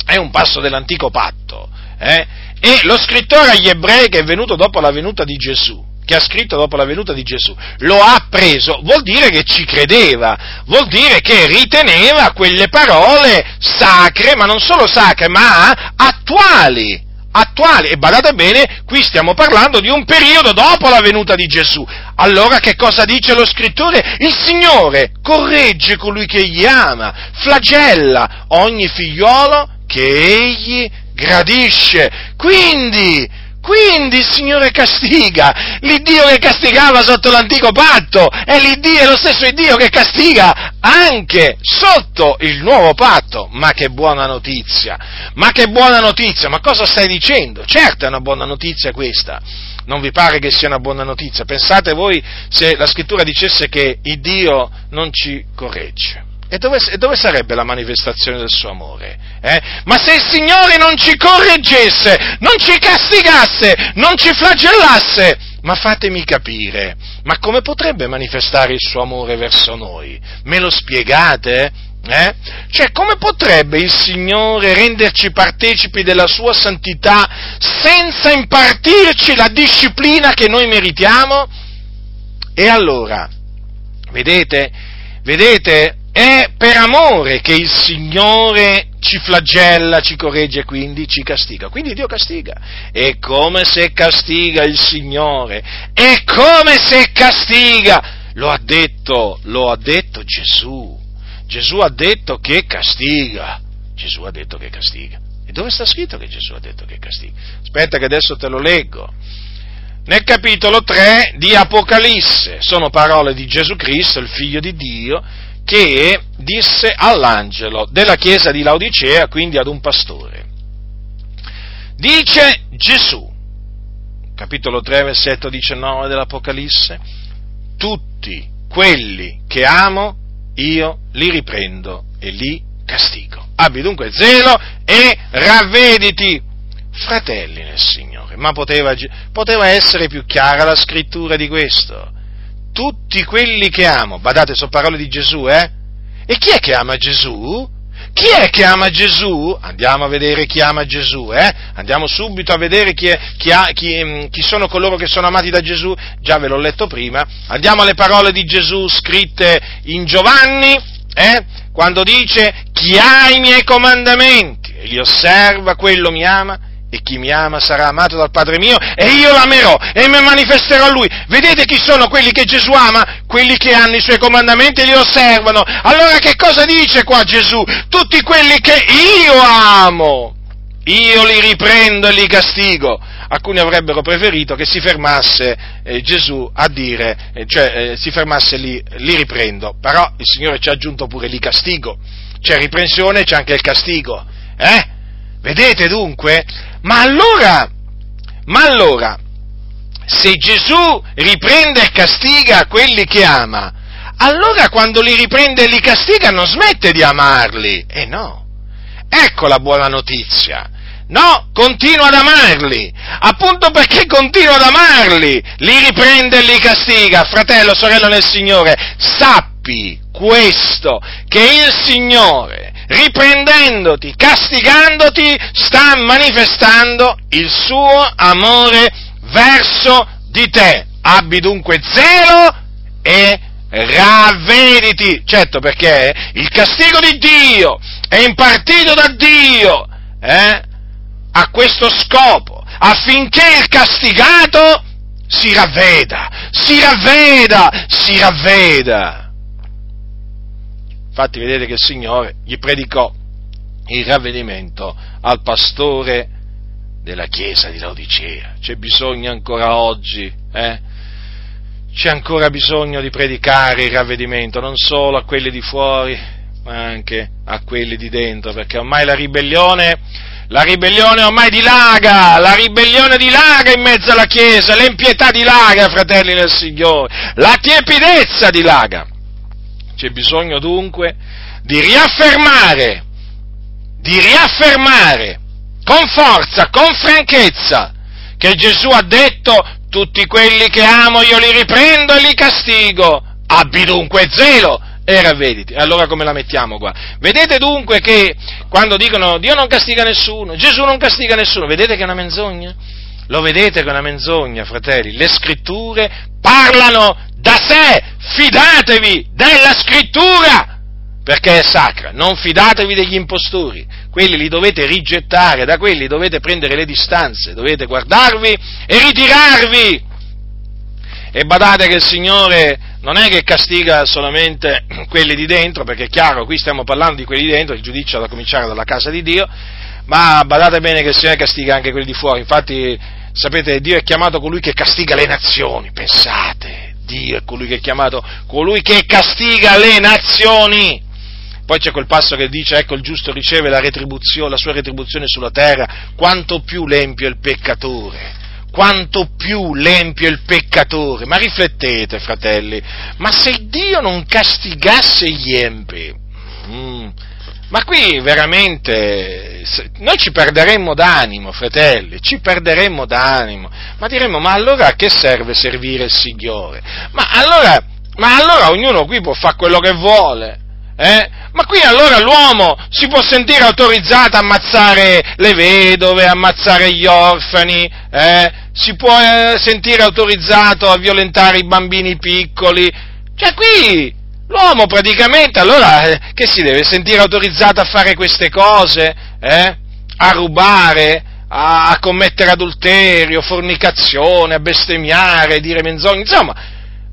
è un passo dell'antico patto, eh, e lo scrittore agli ebrei che è venuto dopo la venuta di Gesù, che ha scritto dopo la venuta di Gesù, lo ha preso, vuol dire che ci credeva, vuol dire che riteneva quelle parole sacre, ma non solo sacre, ma attuali. Attuali, e badate bene, qui stiamo parlando di un periodo dopo la venuta di Gesù. Allora che cosa dice lo scrittore? Il Signore corregge colui che egli ama, flagella ogni figliolo che egli gradisce. Quindi, quindi il Signore castiga, l'Iddio che castigava sotto l'antico patto è l'Iddio, è lo stesso Dio che castiga anche sotto il nuovo patto. Ma che buona notizia! Ma che buona notizia! Ma cosa stai dicendo? Certo è una buona notizia questa. Non vi pare che sia una buona notizia? Pensate voi se la scrittura dicesse che il Dio non ci corregge. E dove, e dove, sarebbe la manifestazione del suo amore? Eh? Ma se il Signore non ci correggesse, non ci castigasse, non ci flagellasse, ma fatemi capire, ma come potrebbe manifestare il suo amore verso noi? Me lo spiegate? Eh? Cioè, come potrebbe il Signore renderci partecipi della sua santità senza impartirci la disciplina che noi meritiamo? E allora, vedete, vedete, è per amore che il Signore ci flagella, ci corregge e quindi ci castiga. Quindi Dio castiga. È come se castiga il Signore. È come se castiga. Lo ha detto, lo ha detto Gesù. Gesù ha detto che castiga. Gesù ha detto che castiga. E dove sta scritto che Gesù ha detto che castiga? Aspetta che adesso te lo leggo. Nel capitolo 3 di Apocalisse sono parole di Gesù Cristo, il figlio di Dio, che disse all'angelo della chiesa di Laodicea, quindi ad un pastore. Dice Gesù, capitolo 3, versetto 19 dell'Apocalisse, tutti quelli che amo io li riprendo e li castigo. Abbi dunque zelo e ravvediti, fratelli nel Signore. Ma poteva, poteva essere più chiara la scrittura di questo? Tutti quelli che amo, badate, sono parole di Gesù, eh? E chi è che ama Gesù? Chi è che ama Gesù? Andiamo a vedere chi ama Gesù, eh? Andiamo subito a vedere chi, è, chi, ha, chi, mm, chi, sono coloro che sono amati da Gesù. Già ve l'ho letto prima. Andiamo alle parole di Gesù scritte in Giovanni, eh? Quando dice chi ha i miei comandamenti e li osserva, quello mi ama e chi mi ama sarà amato dal Padre mio e io l'amerò e mi manifesterò a lui. Vedete chi sono quelli che Gesù ama? Quelli che hanno i suoi comandamenti e li osservano. Allora che cosa dice qua Gesù? Tutti quelli che io amo, io li riprendo e li castigo. Alcuni avrebbero preferito che si fermasse eh, Gesù a dire, eh, cioè eh, si fermasse lì, li riprendo, però il Signore ci ha aggiunto pure li castigo. C'è riprensione e c'è anche il castigo. Eh? Vedete dunque? Ma allora, ma allora, se Gesù riprende e castiga quelli che ama, allora quando li riprende e li castiga non smette di amarli. E eh no. Ecco la buona notizia. No, continua ad amarli, appunto perché continua ad amarli, li riprende e li castiga, fratello, sorella nel Signore, sappi questo, che il Signore riprendendoti, castigandoti, sta manifestando il suo amore verso di te. Abbi dunque zelo e ravvediti. Certo perché il castigo di Dio è impartito da Dio eh, a questo scopo, affinché il castigato si ravveda, si ravveda, si ravveda. Infatti vedete che il Signore gli predicò il ravvedimento al pastore della chiesa di Laodicea. C'è bisogno ancora oggi, eh? C'è ancora bisogno di predicare il ravvedimento, non solo a quelli di fuori, ma anche a quelli di dentro, perché ormai la ribellione, la ribellione ormai dilaga, la ribellione dilaga in mezzo alla Chiesa, l'empietà dilaga, fratelli del Signore, la tiepidezza dilaga. C'è bisogno dunque di riaffermare, di riaffermare con forza, con franchezza, che Gesù ha detto tutti quelli che amo io li riprendo e li castigo. Abbi dunque zelo e ravvediti. Allora come la mettiamo qua? Vedete dunque che quando dicono Dio non castiga nessuno, Gesù non castiga nessuno, vedete che è una menzogna? Lo vedete che è una menzogna, fratelli? Le scritture parlano da sé, fidatevi della scrittura, perché è sacra, non fidatevi degli impostori, quelli li dovete rigettare, da quelli dovete prendere le distanze, dovete guardarvi e ritirarvi. E badate che il Signore non è che castiga solamente quelli di dentro, perché è chiaro, qui stiamo parlando di quelli di dentro, il giudizio da cominciare dalla casa di Dio, ma badate bene che il Signore castiga anche quelli di fuori, infatti sapete Dio è chiamato colui che castiga le nazioni, pensate, Dio è colui che è chiamato colui che castiga le nazioni. Poi c'è quel passo che dice, ecco il giusto riceve la, la sua retribuzione sulla terra, quanto più l'empio il peccatore, quanto più l'empio il peccatore. Ma riflettete, fratelli, ma se Dio non castigasse gli empi, mm, ma qui veramente noi ci perderemmo d'animo, fratelli, ci perderemmo d'animo. Ma diremmo, ma allora a che serve servire il Signore? Ma allora, ma allora ognuno qui può fare quello che vuole. Eh? Ma qui allora l'uomo si può sentire autorizzato a ammazzare le vedove, ammazzare gli orfani, eh? si può eh, sentire autorizzato a violentare i bambini piccoli. Cioè qui L'uomo praticamente allora eh, che si deve sentire autorizzato a fare queste cose? Eh? A rubare, a, a commettere adulterio, fornicazione, a bestemmiare, dire menzogne, insomma,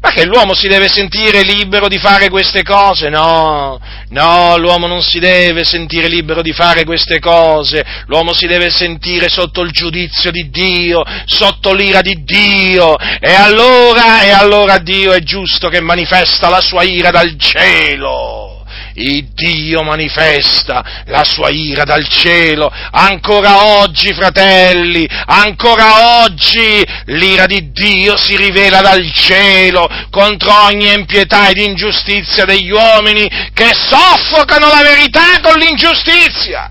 ma che l'uomo si deve sentire libero di fare queste cose? No, no, l'uomo non si deve sentire libero di fare queste cose, l'uomo si deve sentire sotto il giudizio di Dio, sotto l'ira di Dio, e allora, e allora Dio è giusto che manifesta la sua ira dal cielo il Dio manifesta la sua ira dal cielo, ancora oggi, fratelli, ancora oggi l'ira di Dio si rivela dal cielo contro ogni impietà ed ingiustizia degli uomini che soffocano la verità con l'ingiustizia.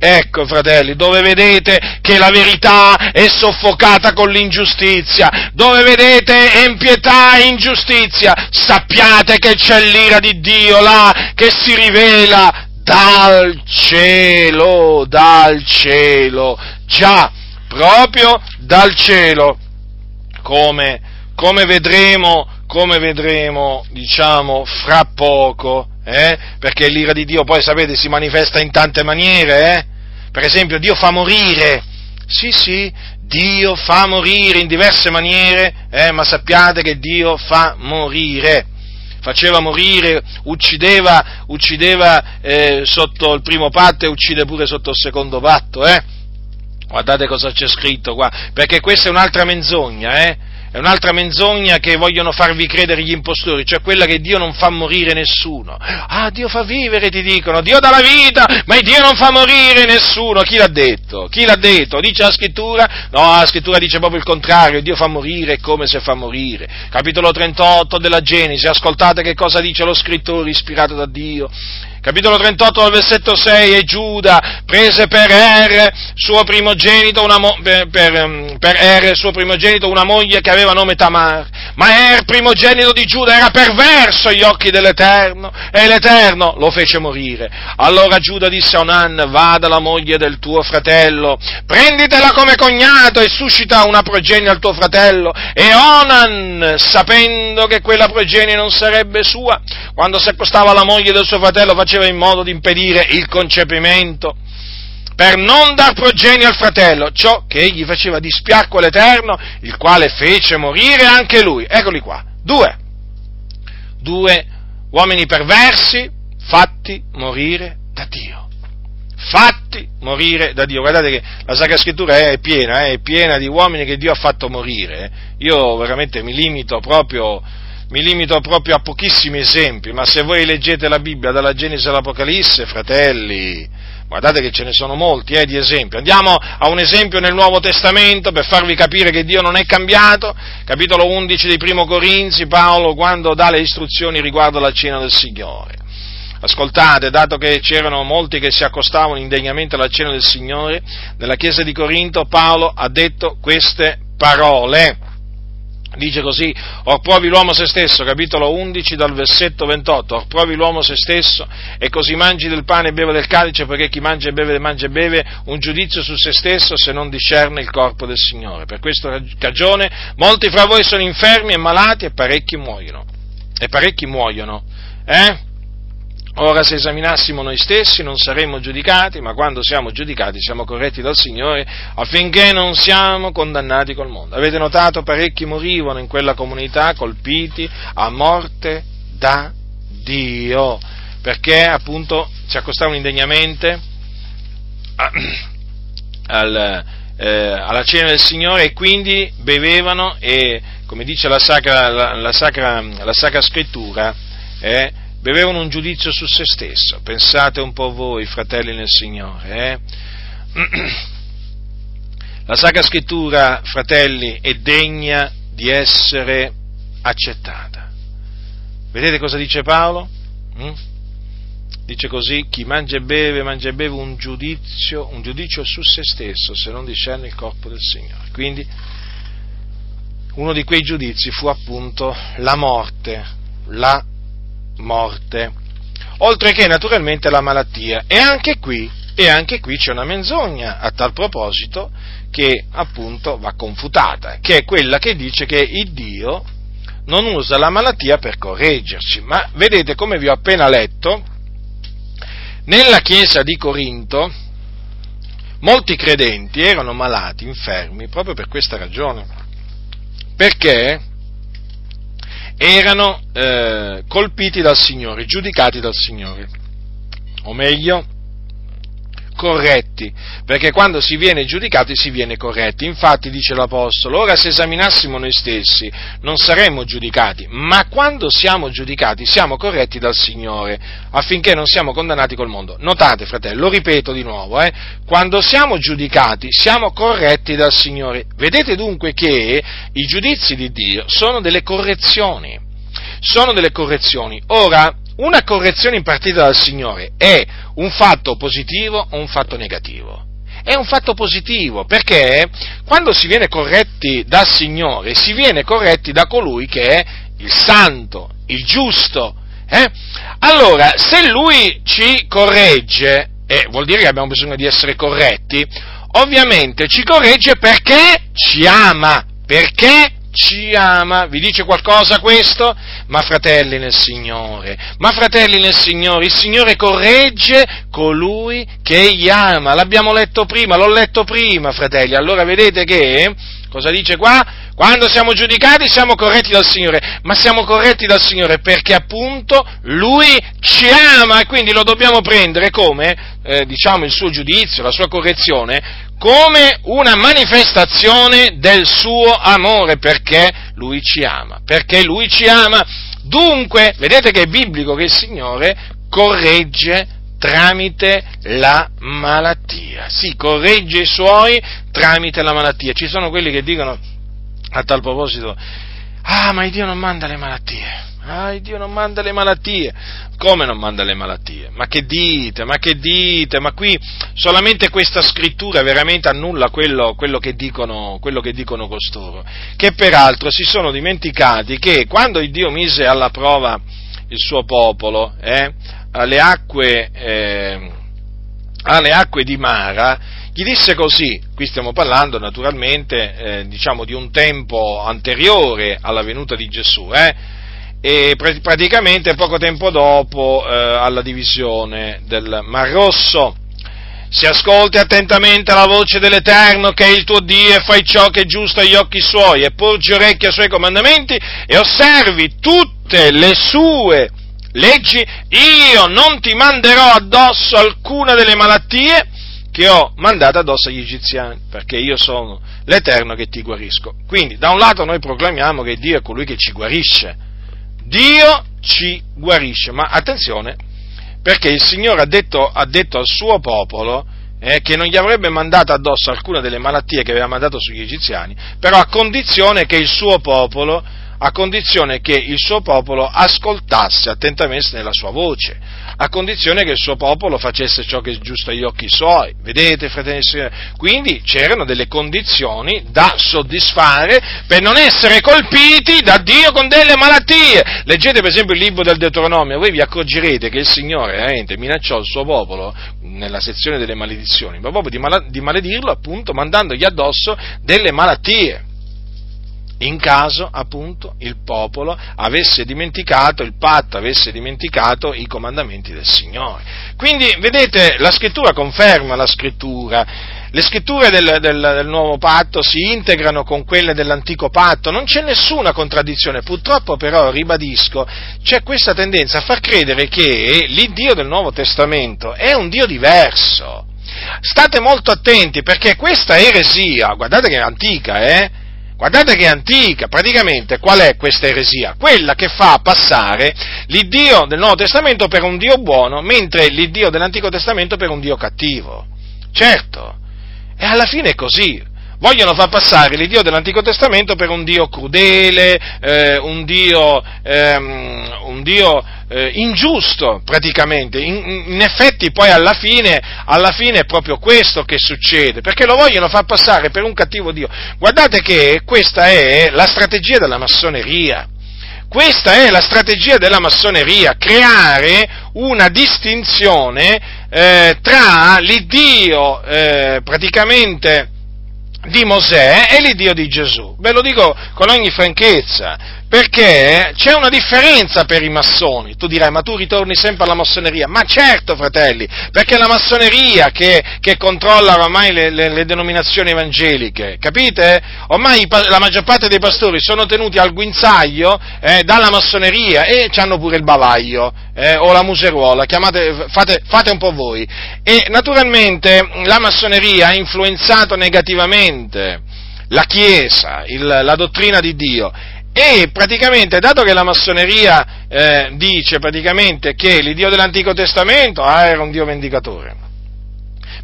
Ecco, fratelli, dove vedete che la verità è soffocata con l'ingiustizia, dove vedete impietà e ingiustizia, sappiate che c'è l'ira di Dio là che si rivela dal cielo, dal cielo, già, proprio dal cielo, come, come vedremo, come vedremo, diciamo, fra poco, eh? perché l'ira di Dio poi, sapete, si manifesta in tante maniere, eh? per esempio Dio fa morire, sì sì, Dio fa morire in diverse maniere, eh? ma sappiate che Dio fa morire, faceva morire, uccideva, uccideva eh, sotto il primo patto e uccide pure sotto il secondo patto, eh? Guardate cosa c'è scritto qua, perché questa è un'altra menzogna, eh? È un'altra menzogna che vogliono farvi credere gli impostori, cioè quella che Dio non fa morire nessuno. Ah, Dio fa vivere, ti dicono, Dio dà la vita, ma Dio non fa morire nessuno. Chi l'ha detto? Chi l'ha detto? Dice la scrittura? No, la scrittura dice proprio il contrario, Dio fa morire come se fa morire. Capitolo 38 della Genesi, ascoltate che cosa dice lo scrittore ispirato da Dio capitolo 38 del versetto 6, e Giuda prese per Er, suo primogenito, una mo- per, per, ehm, per er, suo primogenito una moglie che aveva nome Tamar, ma Er, primogenito di Giuda, era perverso agli occhi dell'Eterno, e l'Eterno lo fece morire. Allora Giuda disse a Onan, vada la moglie del tuo fratello, prenditela come cognato e suscita una progenie al tuo fratello. E Onan, sapendo che quella progenie non sarebbe sua, quando si accostava alla moglie del suo fratello, faceva in modo di impedire il concepimento per non dar progenio al fratello, ciò che egli faceva dispiacque all'Eterno, il quale fece morire anche lui. Eccoli qua, due, due uomini perversi fatti morire da Dio. Fatti morire da Dio. Guardate che la Sacra Scrittura è piena, è piena di uomini che Dio ha fatto morire. Io veramente mi limito proprio mi limito proprio a pochissimi esempi, ma se voi leggete la Bibbia dalla Genesi all'Apocalisse, fratelli, guardate che ce ne sono molti eh, di esempi. Andiamo a un esempio nel Nuovo Testamento per farvi capire che Dio non è cambiato. Capitolo 11 dei Primo Corinzi, Paolo quando dà le istruzioni riguardo alla cena del Signore. Ascoltate, dato che c'erano molti che si accostavano indegnamente alla cena del Signore, nella chiesa di Corinto Paolo ha detto queste parole dice così, or provi l'uomo se stesso, capitolo 11 dal versetto 28, or provi l'uomo se stesso e così mangi del pane e beve del calice, perché chi mangia e beve, mangia e beve un giudizio su se stesso se non discerne il corpo del Signore. Per questa cagione molti fra voi sono infermi e malati e parecchi muoiono. E parecchi muoiono. Eh? Ora se esaminassimo noi stessi non saremmo giudicati, ma quando siamo giudicati siamo corretti dal Signore affinché non siamo condannati col mondo. Avete notato parecchi morivano in quella comunità colpiti a morte da Dio, perché appunto si accostavano indegnamente al, eh, alla cena del Signore e quindi bevevano e, come dice la Sacra, la, la sacra, la sacra Scrittura, eh, bevevano un giudizio su se stesso. Pensate un po' voi, fratelli nel Signore. Eh? La Sacra Scrittura, fratelli, è degna di essere accettata. Vedete cosa dice Paolo? Mm? Dice così, chi mangia e beve, mangia e beve un giudizio, un giudizio su se stesso, se non discerne il corpo del Signore. Quindi uno di quei giudizi fu appunto la morte, la morte, oltre che naturalmente la malattia. E anche qui, e anche qui c'è una menzogna a tal proposito che appunto va confutata, che è quella che dice che il Dio non usa la malattia per correggerci. Ma vedete come vi ho appena letto, nella chiesa di Corinto molti credenti erano malati, infermi, proprio per questa ragione. Perché? Erano eh, colpiti dal Signore, giudicati dal Signore, o meglio, corretti, perché quando si viene giudicati si viene corretti. Infatti dice l'Apostolo, ora se esaminassimo noi stessi non saremmo giudicati, ma quando siamo giudicati siamo corretti dal Signore, affinché non siamo condannati col mondo. Notate, fratello, lo ripeto di nuovo, eh, quando siamo giudicati siamo corretti dal Signore. Vedete dunque che i giudizi di Dio sono delle correzioni. Sono delle correzioni. Ora, una correzione impartita dal Signore è un fatto positivo o un fatto negativo? È un fatto positivo, perché quando si viene corretti dal Signore, si viene corretti da colui che è il santo, il giusto. Eh? Allora, se Lui ci corregge, eh, vuol dire che abbiamo bisogno di essere corretti, ovviamente ci corregge perché ci ama, perché ci ama. Vi dice qualcosa questo? Ma fratelli nel Signore, ma fratelli nel Signore, il Signore corregge colui che egli ama. L'abbiamo letto prima, l'ho letto prima, fratelli. Allora vedete che, cosa dice qua? Quando siamo giudicati siamo corretti dal Signore, ma siamo corretti dal Signore perché appunto Lui ci ama e quindi lo dobbiamo prendere come, eh, diciamo, il suo giudizio, la sua correzione, come una manifestazione del suo amore, perché Lui ci ama, perché Lui ci ama. Dunque, vedete che è biblico che il Signore corregge tramite la malattia. Sì, corregge i suoi tramite la malattia. Ci sono quelli che dicono a tal proposito, ah, ma Dio non manda le malattie. Ah, Dio non manda le malattie. Come non manda le malattie? Ma che dite? Ma che dite? Ma qui solamente questa scrittura veramente annulla quello, quello, che, dicono, quello che dicono costoro. Che peraltro si sono dimenticati che quando Dio mise alla prova il suo popolo, eh, alle, acque, eh, alle acque di Mara, gli disse così, qui stiamo parlando naturalmente eh, diciamo di un tempo anteriore alla venuta di Gesù, eh, e praticamente poco tempo dopo eh, alla divisione del Mar Rosso. Se ascolti attentamente la voce dell'Eterno che è il tuo Dio e fai ciò che è giusto agli occhi suoi e porgi orecchio ai suoi comandamenti e osservi tutte le sue leggi, io non ti manderò addosso alcuna delle malattie che ho mandato addosso agli egiziani, perché io sono l'Eterno che ti guarisco. Quindi, da un lato noi proclamiamo che Dio è colui che ci guarisce, Dio ci guarisce, ma attenzione, perché il Signore ha detto, ha detto al suo popolo eh, che non gli avrebbe mandato addosso alcuna delle malattie che aveva mandato sugli egiziani, però a condizione che il suo popolo a condizione che il suo popolo ascoltasse attentamente nella sua voce, a condizione che il suo popolo facesse ciò che è giusto agli occhi suoi. Vedete, fratelli e signori? Quindi c'erano delle condizioni da soddisfare per non essere colpiti da Dio con delle malattie. Leggete per esempio il libro del Deuteronomio, voi vi accorgerete che il Signore veramente minacciò il suo popolo nella sezione delle maledizioni, ma proprio di, maledirlo appunto mandandogli addosso delle malattie in caso appunto il popolo avesse dimenticato il patto, avesse dimenticato i comandamenti del Signore. Quindi vedete, la scrittura conferma la scrittura. Le scritture del, del, del, nuovo patto si integrano con quelle dell'antico patto, non c'è nessuna contraddizione, purtroppo però, ribadisco, c'è questa tendenza a far credere che l'Iddio del Nuovo Testamento è un Dio diverso. State molto attenti perché questa eresia, guardate che è antica, eh? Guardate che è antica, praticamente qual è questa eresia? Quella che fa passare l'Iddio del Nuovo Testamento per un Dio buono, mentre l'Iddio dell'Antico Testamento per un Dio cattivo. Certo, e alla fine è così. Vogliono far passare l'Iddio dell'Antico Testamento per un Dio crudele, eh, un Dio, ehm, un Dio eh, ingiusto praticamente. In, in, effetti poi alla fine, alla fine è proprio questo che succede, perché lo vogliono far passare per un cattivo Dio. Guardate che questa è la strategia della massoneria. Questa è la strategia della massoneria, creare una distinzione eh, tra l'Iddio eh, praticamente di Mosè e l'Iddio di Gesù. Ve lo dico con ogni franchezza perché c'è una differenza per i massoni. Tu dirai, ma tu ritorni sempre alla massoneria. Ma certo, fratelli, perché è la massoneria che, che controlla ormai le, le, le, denominazioni evangeliche, capite? Ormai la maggior parte dei pastori sono tenuti al guinzaglio eh, dalla massoneria e hanno pure il bavaglio eh, o la museruola, chiamate, fate, fate un po' voi. E naturalmente la massoneria ha influenzato negativamente la Chiesa, il, la dottrina di Dio e praticamente, dato che la massoneria eh, dice praticamente che l'Iddio dell'Antico Testamento ah, era un Dio vendicatore,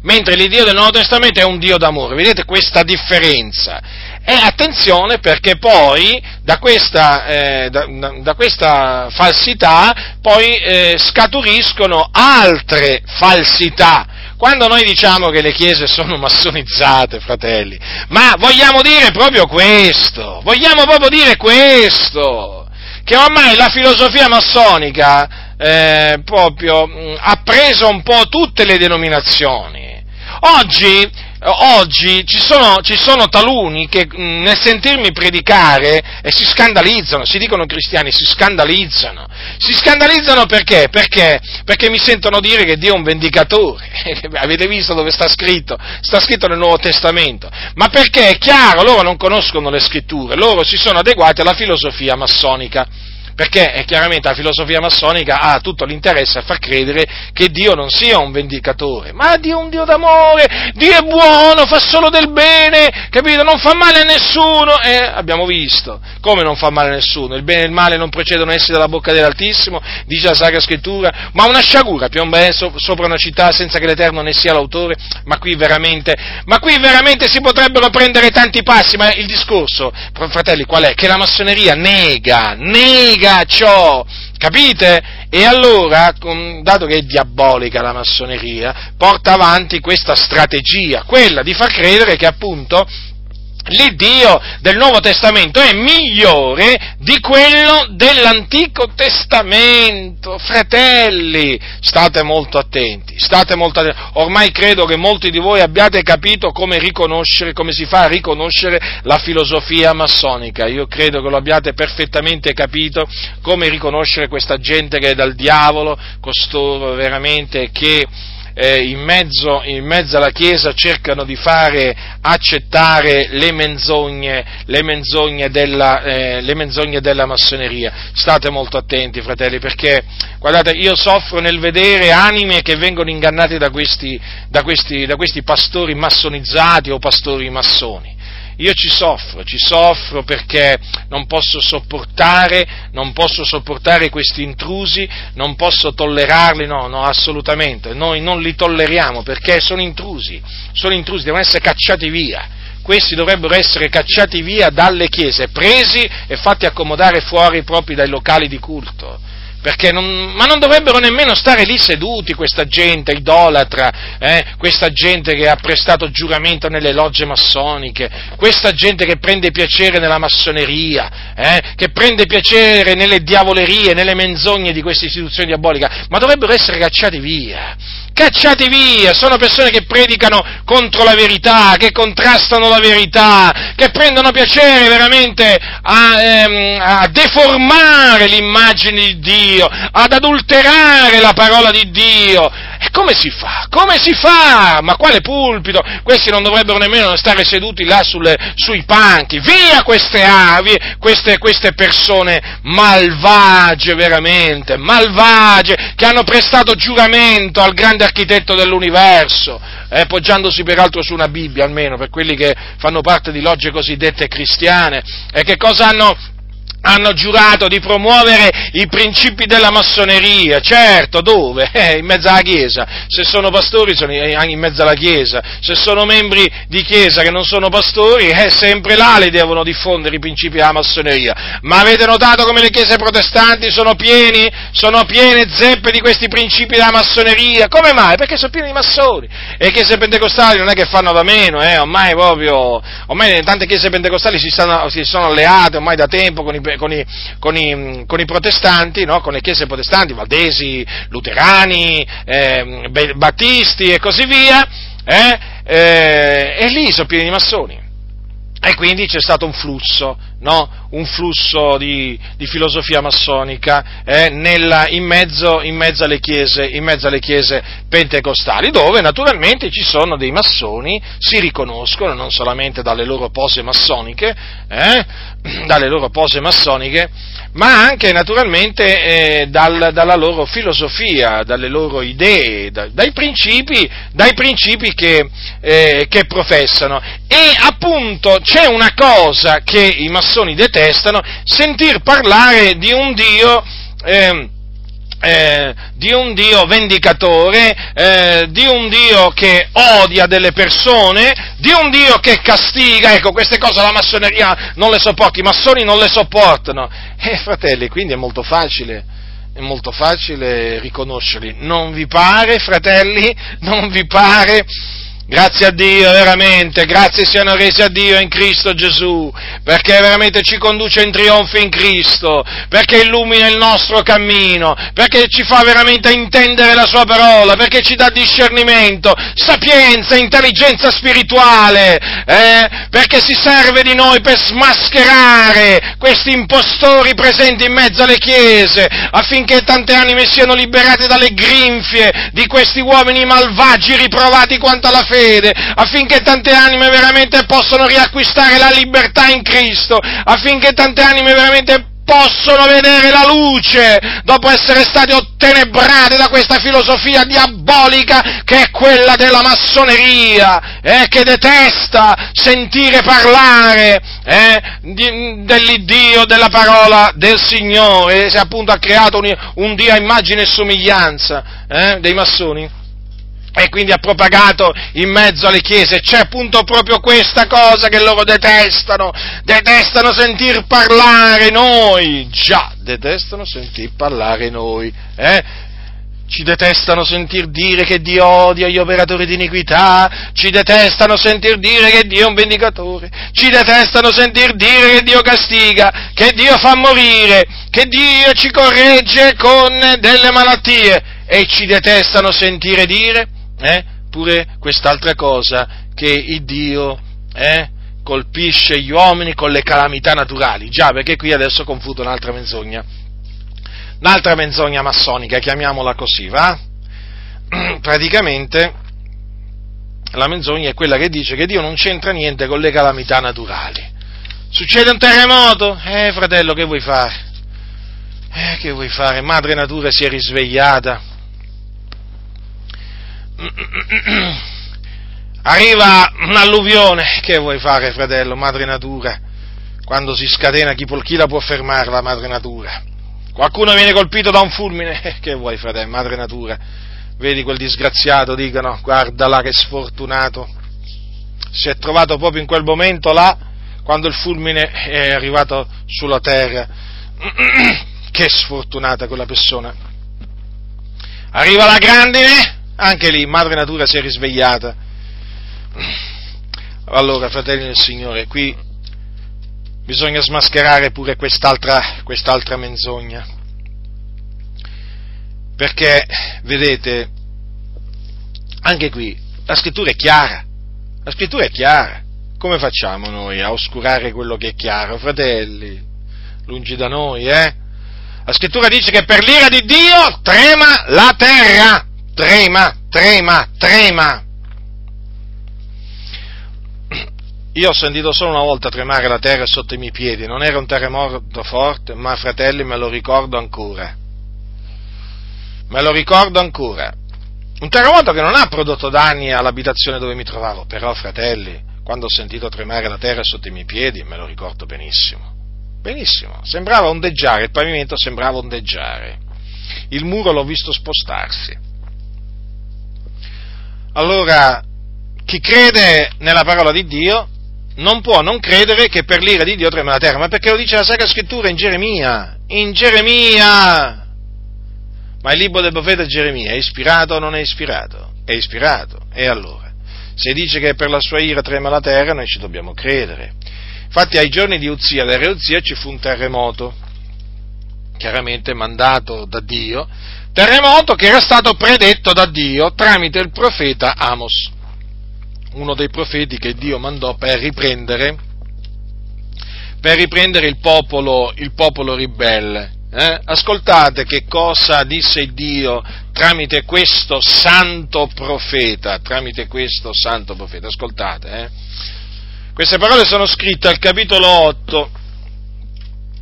mentre l'Iddio del Nuovo Testamento è un Dio d'amore, vedete questa differenza? E attenzione perché poi da questa, eh, da, da questa falsità poi eh, scaturiscono altre falsità. Quando noi diciamo che le chiese sono massonizzate, fratelli, ma vogliamo dire proprio questo, vogliamo proprio dire questo, che ormai la filosofia massonica eh, proprio mh, ha preso un po' tutte le denominazioni. Oggi oggi ci sono, ci sono, taluni che nel sentirmi predicare eh, si scandalizzano, si dicono cristiani, si scandalizzano. Si scandalizzano perché? Perché, perché mi sentono dire che Dio è un vendicatore. Avete visto dove sta scritto? Sta scritto nel Nuovo Testamento. Ma perché è chiaro, loro non conoscono le scritture, loro si sono adeguati alla filosofia massonica perché eh, chiaramente la filosofia massonica ha tutto l'interesse a far credere che Dio non sia un vendicatore, ma Dio è un Dio d'amore, Dio è buono, fa solo del bene, capito? Non fa male a nessuno, eh, abbiamo visto, come non fa male a nessuno, il bene e il male non precedono essi dalla bocca dell'Altissimo, dice la Sacra Scrittura, ma una sciagura piomba sopra una città senza che l'Eterno ne sia l'autore, ma qui veramente, ma qui veramente si potrebbero prendere tanti passi, ma il discorso, fratelli, qual è? Che la massoneria nega, nega, nega ciò, capite? E allora, dato che è diabolica la massoneria, porta avanti questa strategia, quella di far credere che appunto l'Iddio del Nuovo Testamento è migliore di quello dell'Antico Testamento. Fratelli, state molto attenti, state molto attenti. Ormai credo che molti di voi abbiate capito come riconoscere, come si fa a riconoscere la filosofia massonica. Io credo che lo abbiate perfettamente capito come riconoscere questa gente che è dal diavolo, costoro veramente che eh, in, mezzo, in, mezzo, alla Chiesa cercano di fare accettare le menzogne, le menzogne, della, eh, le menzogne della massoneria. State molto attenti, fratelli, perché guardate, io soffro nel vedere anime che vengono ingannate da questi, da questi, da questi pastori massonizzati o pastori massoni. Io ci soffro, ci soffro perché non posso sopportare, non posso sopportare questi intrusi, non posso tollerarli, no, no, assolutamente, noi non li tolleriamo perché sono intrusi, sono intrusi, devono essere cacciati via. Questi dovrebbero essere cacciati via dalle chiese, presi e fatti accomodare fuori proprio dai locali di culto non, ma non dovrebbero nemmeno stare lì seduti questa gente idolatra, eh, questa gente che ha prestato giuramento nelle logge massoniche, questa gente che prende piacere nella massoneria, eh, che prende piacere nelle diavolerie, nelle menzogne di queste istituzioni diaboliche, ma dovrebbero essere cacciati via. Cacciati via, sono persone che predicano contro la verità, che contrastano la verità, che prendono piacere veramente a, ehm, a deformare l'immagine di Dio, ad adulterare la parola di Dio. E come si fa? Come si fa? Ma quale pulpito? Questi non dovrebbero nemmeno stare seduti là sulle, sui panchi. Via queste avi, queste, queste persone malvagie veramente, malvagie, che hanno prestato giuramento al grande architetto dell'universo, eh, poggiandosi peraltro su una Bibbia almeno, per quelli che fanno parte di logge cosiddette cristiane, e che cosa hanno hanno giurato di promuovere i principi della massoneria, certo, dove? Eh, in mezzo alla Chiesa, se sono pastori sono in mezzo alla Chiesa, se sono membri di Chiesa che non sono pastori, eh, sempre là li devono diffondere i principi della massoneria. Ma avete notato come le Chiese protestanti sono pieni, sono piene zeppe di questi principi della massoneria? Come mai? Perché sono pieni di massoni. E le Chiese pentecostali non è che fanno da meno, eh, ormai proprio, ormai tante Chiese pentecostali si, stanno, si sono alleate ormai da tempo con i con i, con i, con i protestanti, no? con le chiese protestanti, valdesi, luterani, eh, battisti e così via, eh? Eh, e lì sono pieni di massoni. E quindi c'è stato un flusso, no? un flusso di, di filosofia massonica eh, nella, in, mezzo, in, mezzo chiese, in, mezzo, alle chiese, pentecostali, dove naturalmente ci sono dei massoni, si riconoscono non solamente dalle loro pose massoniche, eh, dalle loro pose massoniche, ma anche naturalmente eh, dal, dalla loro filosofia, dalle loro idee, da, dai principi, dai principi che, eh, che, professano. E appunto c'è una cosa che i massoni detestano, sentir parlare di un Dio eh, eh, di un Dio vendicatore, eh, di un Dio che odia delle persone, di un Dio che castiga, ecco, queste cose la massoneria non le sopporta, i massoni non le sopportano. Eh, fratelli, quindi è molto facile, è molto facile riconoscerli. Non vi pare, fratelli? Non vi pare? Grazie a Dio, veramente, grazie siano resi a Dio in Cristo Gesù, perché veramente ci conduce in trionfo in Cristo, perché illumina il nostro cammino, perché ci fa veramente intendere la Sua parola, perché ci dà discernimento, sapienza, intelligenza spirituale, eh? perché si serve di noi per smascherare questi impostori presenti in mezzo alle chiese, affinché tante anime siano liberate dalle grinfie di questi uomini malvagi riprovati quanto alla fede fede, affinché tante anime veramente possano riacquistare la libertà in Cristo, affinché tante anime veramente possono vedere la luce dopo essere state ottenebrate da questa filosofia diabolica che è quella della massoneria, eh, che detesta sentire parlare eh, di, dell'Iddio, della parola del Signore, se appunto ha creato un, un Dio a immagine e somiglianza eh, dei massoni e quindi ha propagato in mezzo alle chiese. C'è appunto proprio questa cosa che loro detestano, detestano sentir parlare noi, già, detestano sentir parlare noi, eh? Ci detestano sentir dire che Dio odia gli operatori di iniquità, ci detestano sentir dire che Dio è un vendicatore, ci detestano sentir dire che Dio castiga, che Dio fa morire, che Dio ci corregge con delle malattie. E ci detestano sentire dire eh? pure quest'altra cosa, che il Dio eh, colpisce gli uomini con le calamità naturali. Già, perché qui adesso confuto un'altra menzogna. Un'altra menzogna massonica, chiamiamola così, va? Praticamente la menzogna è quella che dice che Dio non c'entra niente con le calamità naturali. Succede un terremoto? Eh, fratello, che vuoi fare? Eh, che vuoi fare? Madre natura si è risvegliata arriva un'alluvione, che vuoi fare fratello, madre natura? Quando si scatena chi, chi la può fermare la madre natura? Qualcuno viene colpito da un fulmine, che vuoi fratello, madre natura? Vedi quel disgraziato, dicono, guarda là che sfortunato, si è trovato proprio in quel momento là, quando il fulmine è arrivato sulla terra. che sfortunata quella persona. Arriva la grandine, anche lì, madre natura si è risvegliata. Allora, fratelli del Signore, qui bisogna smascherare pure quest'altra, quest'altra menzogna. Perché, vedete, anche qui la scrittura è chiara. La scrittura è chiara. Come facciamo noi a oscurare quello che è chiaro, fratelli? Lungi da noi, eh? La scrittura dice che per l'ira di Dio trema la terra trema, trema, trema. Io ho sentito solo una volta tremare la terra sotto i miei piedi, non era un terremoto forte, ma fratelli me lo ricordo ancora. Me lo ricordo ancora. Un terremoto che non ha prodotto danni all'abitazione dove mi trovavo, però fratelli, quando ho sentito tremare la terra sotto i miei piedi, me lo ricordo benissimo. Benissimo, sembrava ondeggiare, il pavimento sembrava ondeggiare. Il muro l'ho visto spostarsi. Allora, chi crede nella parola di Dio non può non credere che per l'ira di Dio trema la terra, ma perché lo dice la Sacra Scrittura in Geremia, in Geremia! Ma il libro del profeta Geremia è ispirato o non è ispirato? È ispirato. E allora? Se dice che per la sua ira trema la terra, noi ci dobbiamo credere. Infatti ai giorni di Uzia, re Uzia, ci fu un terremoto, chiaramente mandato da Dio, terremoto che era stato predetto da Dio tramite il profeta Amos, uno dei profeti che Dio mandò per riprendere, per riprendere il, popolo, il popolo ribelle. Eh? Ascoltate che cosa disse Dio tramite questo santo profeta, tramite questo santo profeta, ascoltate. Eh? Queste parole sono scritte al capitolo 8,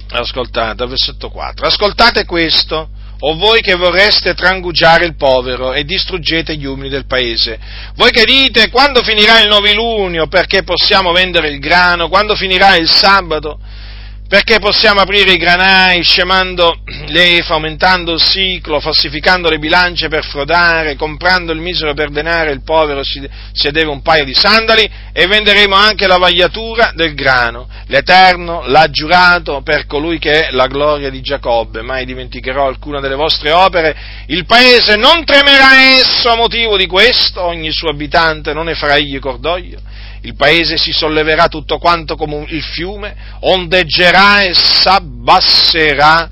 ascoltate, versetto 4. Ascoltate questo o voi che vorreste trangugiare il povero e distruggete gli umili del paese. Voi che dite quando finirà il novilunio? Perché possiamo vendere il grano, quando finirà il sabato, perché possiamo aprire i granai scemando l'efa, aumentando il ciclo, falsificando le bilance per frodare, comprando il misero per denaro il povero si, si deve un paio di sandali e venderemo anche la vagliatura del grano. L'Eterno l'ha giurato per colui che è la gloria di Giacobbe, mai dimenticherò alcuna delle vostre opere, il paese non tremerà esso a motivo di questo, ogni suo abitante non ne farà egli cordoglio il paese si solleverà tutto quanto come il fiume, ondeggerà e s'abbasserà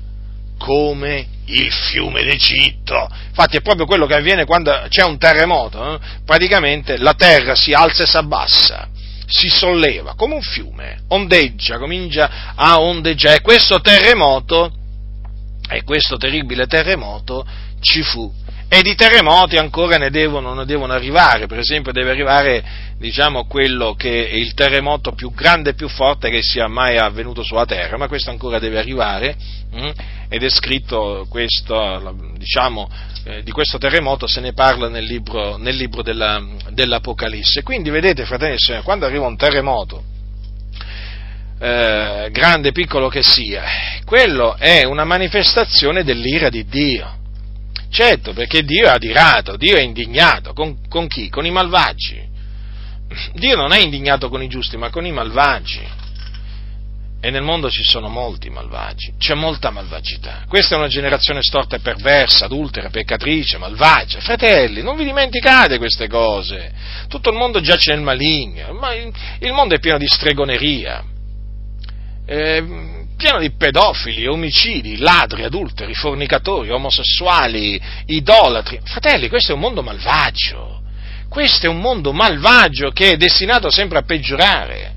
come il fiume d'Egitto. Infatti è proprio quello che avviene quando c'è un terremoto, eh? praticamente la terra si alza e si abbassa, si solleva come un fiume, ondeggia, comincia a ondeggiare. E questo terremoto, e questo terribile terremoto ci fu e di terremoti ancora ne devono, ne devono, arrivare, per esempio deve arrivare diciamo, quello che è il terremoto più grande e più forte che sia mai avvenuto sulla terra, ma questo ancora deve arrivare mh? Mm? ed è scritto questo, diciamo, eh, di questo terremoto se ne parla nel libro, nel libro della, dell'Apocalisse. Quindi vedete fratelli e sorelle, quando arriva un terremoto, eh, grande, piccolo che sia, quello è una manifestazione dell'ira di Dio Certo, perché Dio è adirato, Dio è indignato. Con, con chi? Con i malvagi. Dio non è indignato con i giusti, ma con i malvagi. E nel mondo ci sono molti malvagi, c'è molta malvagità. Questa è una generazione storta e perversa, adultera, peccatrice, malvagia. Fratelli, non vi dimenticate queste cose. Tutto il mondo giace nel maligno, ma il mondo è pieno di stregoneria. Eh, pieno di pedofili, omicidi, ladri, adulteri, fornicatori, omosessuali, idolatri. Fratelli, questo è un mondo malvagio. Questo è un mondo malvagio che è destinato sempre a peggiorare.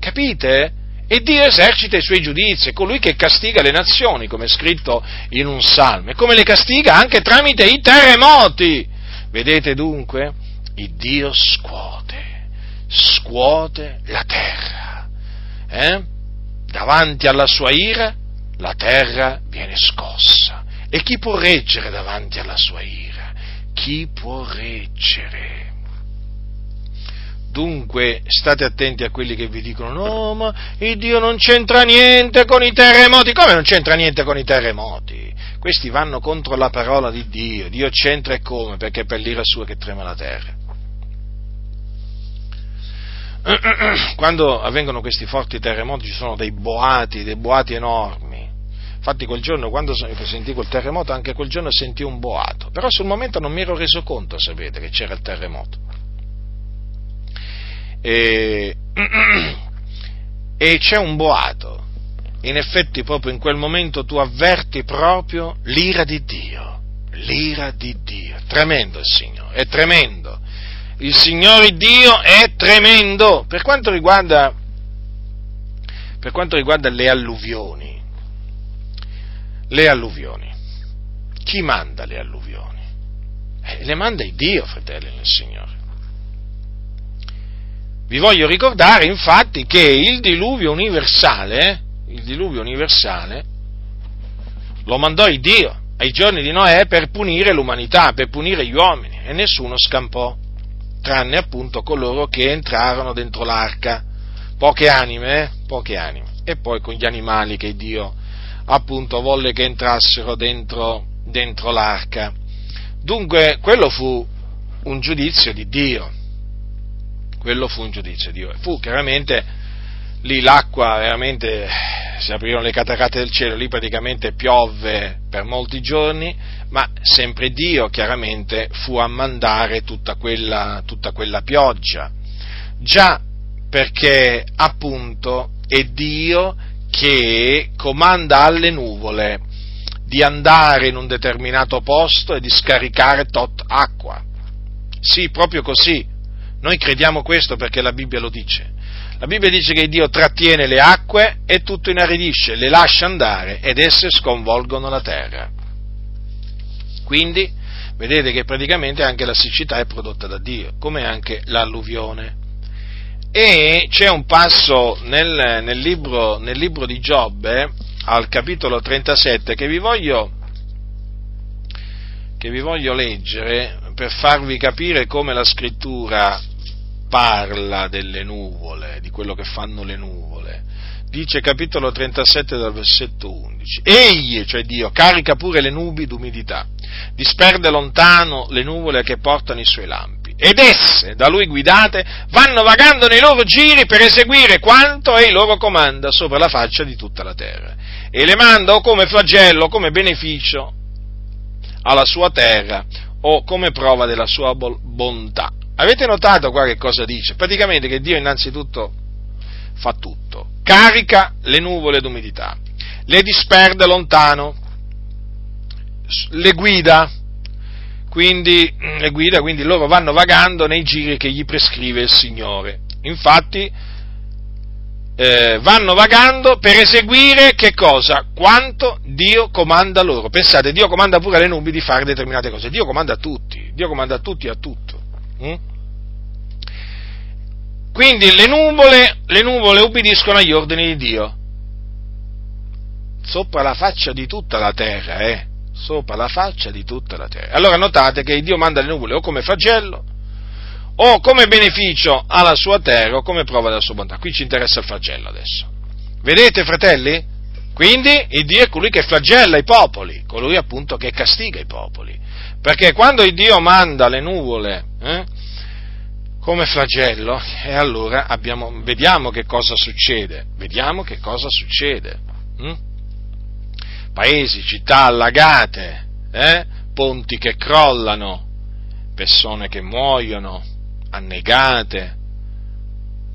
Capite? E Dio esercita i suoi giudizi, è colui che castiga le nazioni, come è scritto in un salmo, e come le castiga anche tramite i terremoti. Vedete dunque? Il Dio scuote, scuote la terra. Eh? Davanti alla sua ira, la terra viene scossa. E chi può reggere davanti alla sua ira? Chi può reggere? Dunque state attenti a quelli che vi dicono no, ma il Dio non c'entra niente con i terremoti. Come non c'entra niente con i terremoti? Questi vanno contro la parola di Dio. Dio c'entra e come? Perché è per l'ira sua che trema la terra. quando avvengono questi forti terremoti ci sono dei boati, dei boati enormi. Infatti quel giorno, quando sentì quel terremoto, anche quel giorno sentì un boato. Però sul momento non mi ero reso conto, sapete, che c'era il terremoto. E, e c'è un boato. In effetti proprio in quel momento tu avverti proprio l'ira di Dio. L'ira di Dio. Tremendo il Signore, è tremendo il Signore Dio è tremendo. Per quanto riguarda, per quanto riguarda le alluvioni, le alluvioni, chi manda le alluvioni? Eh, le manda il Dio, fratelli nel Signore. Vi voglio ricordare infatti che il diluvio universale, il diluvio universale, lo mandò il Dio ai giorni di Noè per punire l'umanità, per punire gli uomini, e nessuno scampò tranne appunto coloro che entrarono dentro l'arca. Poche anime, eh? poche anime. E poi con gli animali che Dio appunto volle che entrassero dentro, dentro l'arca. Dunque, quello fu un giudizio di Dio. Quello fu un giudizio di Dio. Fu chiaramente lì l'acqua veramente si aprirono le cataratte del cielo, lì praticamente piovve per molti giorni, ma sempre Dio chiaramente fu a mandare tutta quella, tutta quella pioggia. Già perché appunto è Dio che comanda alle nuvole di andare in un determinato posto e di scaricare tot acqua. Sì, proprio così. Noi crediamo questo perché la Bibbia lo dice. La Bibbia dice che Dio trattiene le acque e tutto inaridisce, le lascia andare ed esse sconvolgono la terra. Quindi vedete che praticamente anche la siccità è prodotta da Dio, come anche l'alluvione. E c'è un passo nel, nel, libro, nel libro, di Giobbe, al capitolo 37, che vi, voglio, che vi voglio leggere per farvi capire come la scrittura parla delle nuvole, di quello che fanno le nuvole. dice capitolo 37 dal versetto 11. Egli, cioè Dio, carica pure le nubi d'umidità, disperde lontano le nuvole che portano i suoi lampi, ed esse, da lui guidate, vanno vagando nei loro giri per eseguire quanto ei loro comanda sopra la faccia di tutta la terra, e le manda o come flagello, come beneficio alla sua terra, o come prova della sua bontà. Avete notato qua che cosa dice? Praticamente che Dio innanzitutto fa tutto, carica le nuvole d'umidità, le disperde lontano, le guida, quindi, le guida, quindi loro vanno vagando nei giri che gli prescrive il Signore. Infatti, eh, vanno vagando per eseguire che cosa? Quanto Dio comanda loro. Pensate, Dio comanda pure alle nubi di fare determinate cose. Dio comanda a tutti, Dio comanda a tutti e a tutto. Mm? Quindi le nuvole, le nuvole ubbidiscono agli ordini di Dio. Sopra la faccia di tutta la terra, eh? Sopra la faccia di tutta la terra. Allora notate che Dio manda le nuvole o come flagello, o come beneficio alla sua terra, o come prova della sua bontà. Qui ci interessa il flagello adesso. Vedete, fratelli? Quindi il Dio è colui che flagella i popoli, colui appunto che castiga i popoli. Perché quando il Dio manda le nuvole, eh, come flagello e allora abbiamo, vediamo che cosa succede, vediamo che cosa succede. Hm? Paesi, città allagate, eh? ponti che crollano, persone che muoiono, annegate,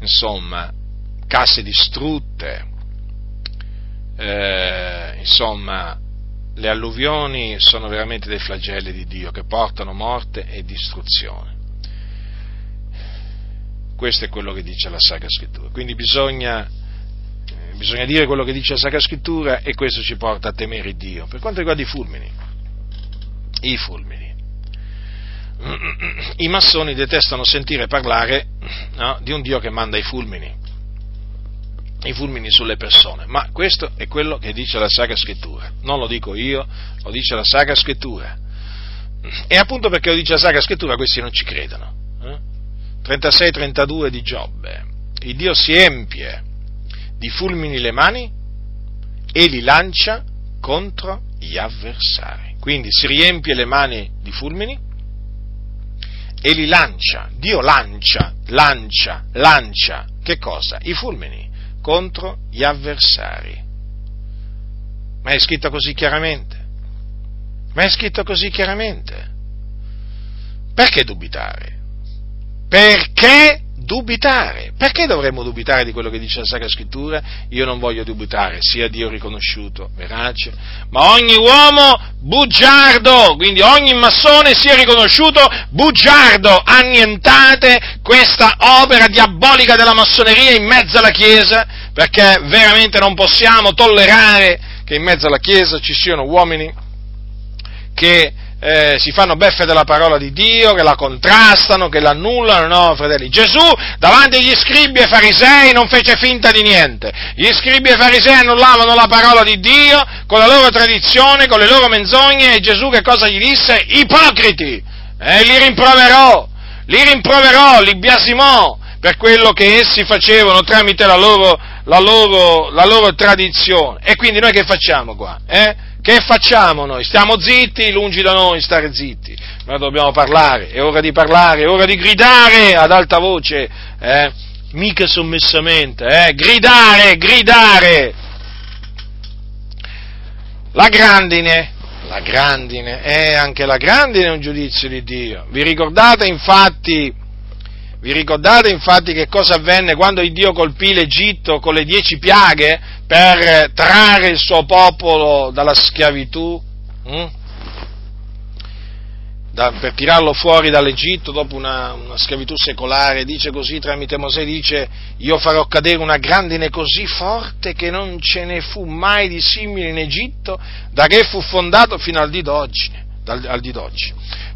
insomma, case distrutte, eh, insomma, le alluvioni sono veramente dei flagelli di Dio che portano morte e distruzione. Questo è quello che dice la Sacra Scrittura. Quindi bisogna, eh, bisogna dire quello che dice la Sacra Scrittura e questo ci porta a temere Dio. Per quanto riguarda i fulmini, i fulmini. I massoni detestano sentire parlare no, di un Dio che manda i fulmini, i fulmini sulle persone, ma questo è quello che dice la Sacra Scrittura. Non lo dico io, lo dice la Sacra Scrittura. E appunto perché lo dice la Sacra Scrittura questi non ci credono. 36-32 di Giobbe, il Dio si empie di fulmini le mani e li lancia contro gli avversari. Quindi si riempie le mani di fulmini e li lancia, Dio lancia, lancia, lancia, che cosa? I fulmini contro gli avversari. Ma è scritto così chiaramente? Ma è scritto così chiaramente? Perché dubitare? Perché dubitare? Perché dovremmo dubitare di quello che dice la Sacra Scrittura? Io non voglio dubitare, sia Dio riconosciuto, verace, ma ogni uomo bugiardo, quindi ogni massone sia riconosciuto bugiardo, annientate questa opera diabolica della massoneria in mezzo alla Chiesa, perché veramente non possiamo tollerare che in mezzo alla Chiesa ci siano uomini che eh, si fanno beffe della parola di Dio, che la contrastano, che l'annullano, no, fratelli. Gesù davanti agli scribi e farisei non fece finta di niente. Gli scribi e farisei annullavano la parola di Dio con la loro tradizione, con le loro menzogne e Gesù che cosa gli disse? Ipocriti! E eh, li rimproverò, li rimproverò, li biasimò per quello che essi facevano tramite la loro, la loro, la loro tradizione. E quindi noi che facciamo qua? Eh? Che facciamo noi? Stiamo zitti? Lungi da noi stare zitti. Noi dobbiamo parlare, è ora di parlare, è ora di gridare ad alta voce, eh? mica sommessamente, eh? gridare, gridare. La grandine, la grandine, è anche la grandine è un giudizio di Dio. Vi ricordate infatti vi ricordate infatti che cosa avvenne quando Dio colpì l'Egitto con le dieci piaghe per trarre il suo popolo dalla schiavitù? Mm? Da, per tirarlo fuori dall'Egitto dopo una, una, schiavitù secolare, dice così tramite Mosè, dice io farò cadere una grandine così forte che non ce ne fu mai di simile in Egitto da che fu fondato fino al di d'oggi. Al, al di d'oggi.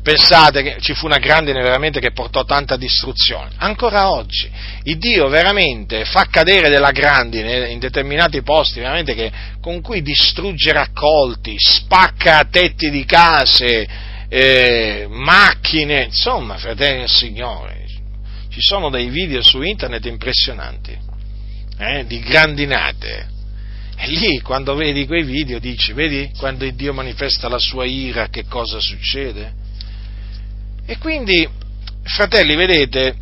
Pensate che ci fu una grandine veramente che portò tanta distruzione. Ancora oggi il Dio veramente fa cadere della grandine in determinati posti, veramente che, con cui distrugge raccolti, spacca tetti di case, eh, macchine, insomma, fratelli del Signore. Ci sono dei video su internet impressionanti. eh, di grandinate. E lì, quando vedi quei video, dici, vedi, quando Dio manifesta la sua ira, che cosa succede? E quindi, fratelli, vedete,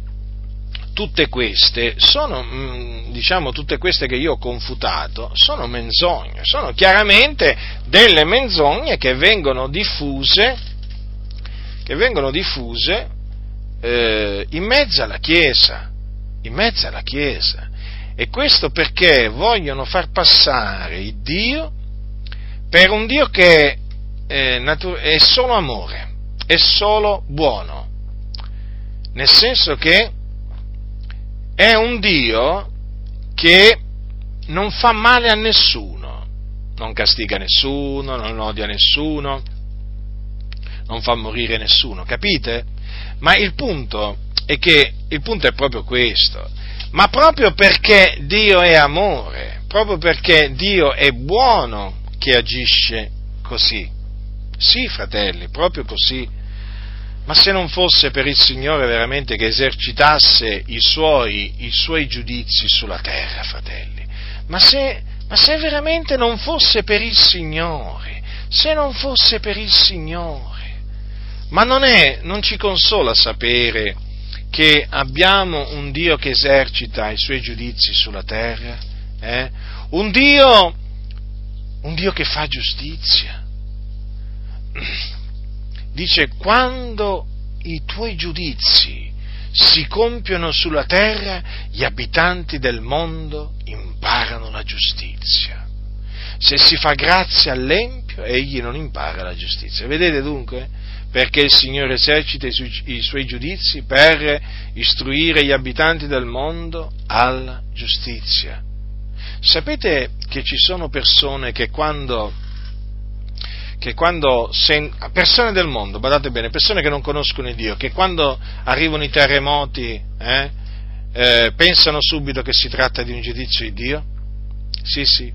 tutte queste sono, mm, diciamo, tutte queste che io ho confutato, sono menzogne, sono chiaramente delle menzogne che vengono diffuse, che vengono diffuse eh, in mezzo alla Chiesa, in mezzo alla Chiesa. E questo perché vogliono far passare il Dio per un Dio che è, natu- è solo amore, è solo buono, nel senso che è un Dio che non fa male a nessuno, non castiga nessuno, non odia nessuno, non fa morire nessuno, capite? Ma il punto è che il punto è proprio questo. Ma proprio perché Dio è amore, proprio perché Dio è buono che agisce così. Sì, fratelli, proprio così. Ma se non fosse per il Signore veramente che esercitasse i suoi, i suoi giudizi sulla terra, fratelli, ma se, ma se veramente non fosse per il Signore, se non fosse per il Signore, ma non, è, non ci consola sapere che abbiamo un Dio che esercita i suoi giudizi sulla terra, eh? un, Dio, un Dio che fa giustizia dice quando i tuoi giudizi si compiono sulla terra, gli abitanti del mondo imparano la giustizia. Se si fa grazia all'empio, egli non impara la giustizia. Vedete dunque? Perché il Signore esercita i, su- i suoi giudizi per istruire gli abitanti del mondo alla giustizia. Sapete che ci sono persone che quando che quando persone del mondo, badate bene, persone che non conoscono Dio, che quando arrivano i terremoti eh, eh, pensano subito che si tratta di un giudizio di Dio? Sì, sì.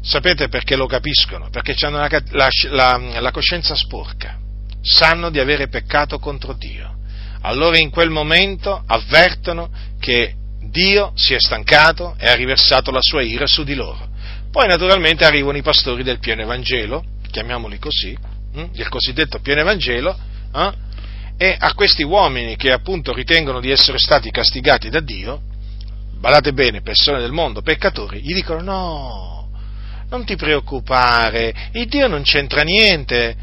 Sapete perché lo capiscono? Perché hanno la, la, la, la coscienza sporca, sanno di avere peccato contro Dio. Allora in quel momento avvertono che Dio si è stancato e ha riversato la sua ira su di loro poi naturalmente arrivano i pastori del pieno Evangelo, chiamiamoli così, hm, del cosiddetto pieno Evangelo, eh? e a questi uomini che appunto ritengono di essere stati castigati da Dio, badate bene, persone del mondo, peccatori, gli dicono no, non ti preoccupare, il Dio non c'entra niente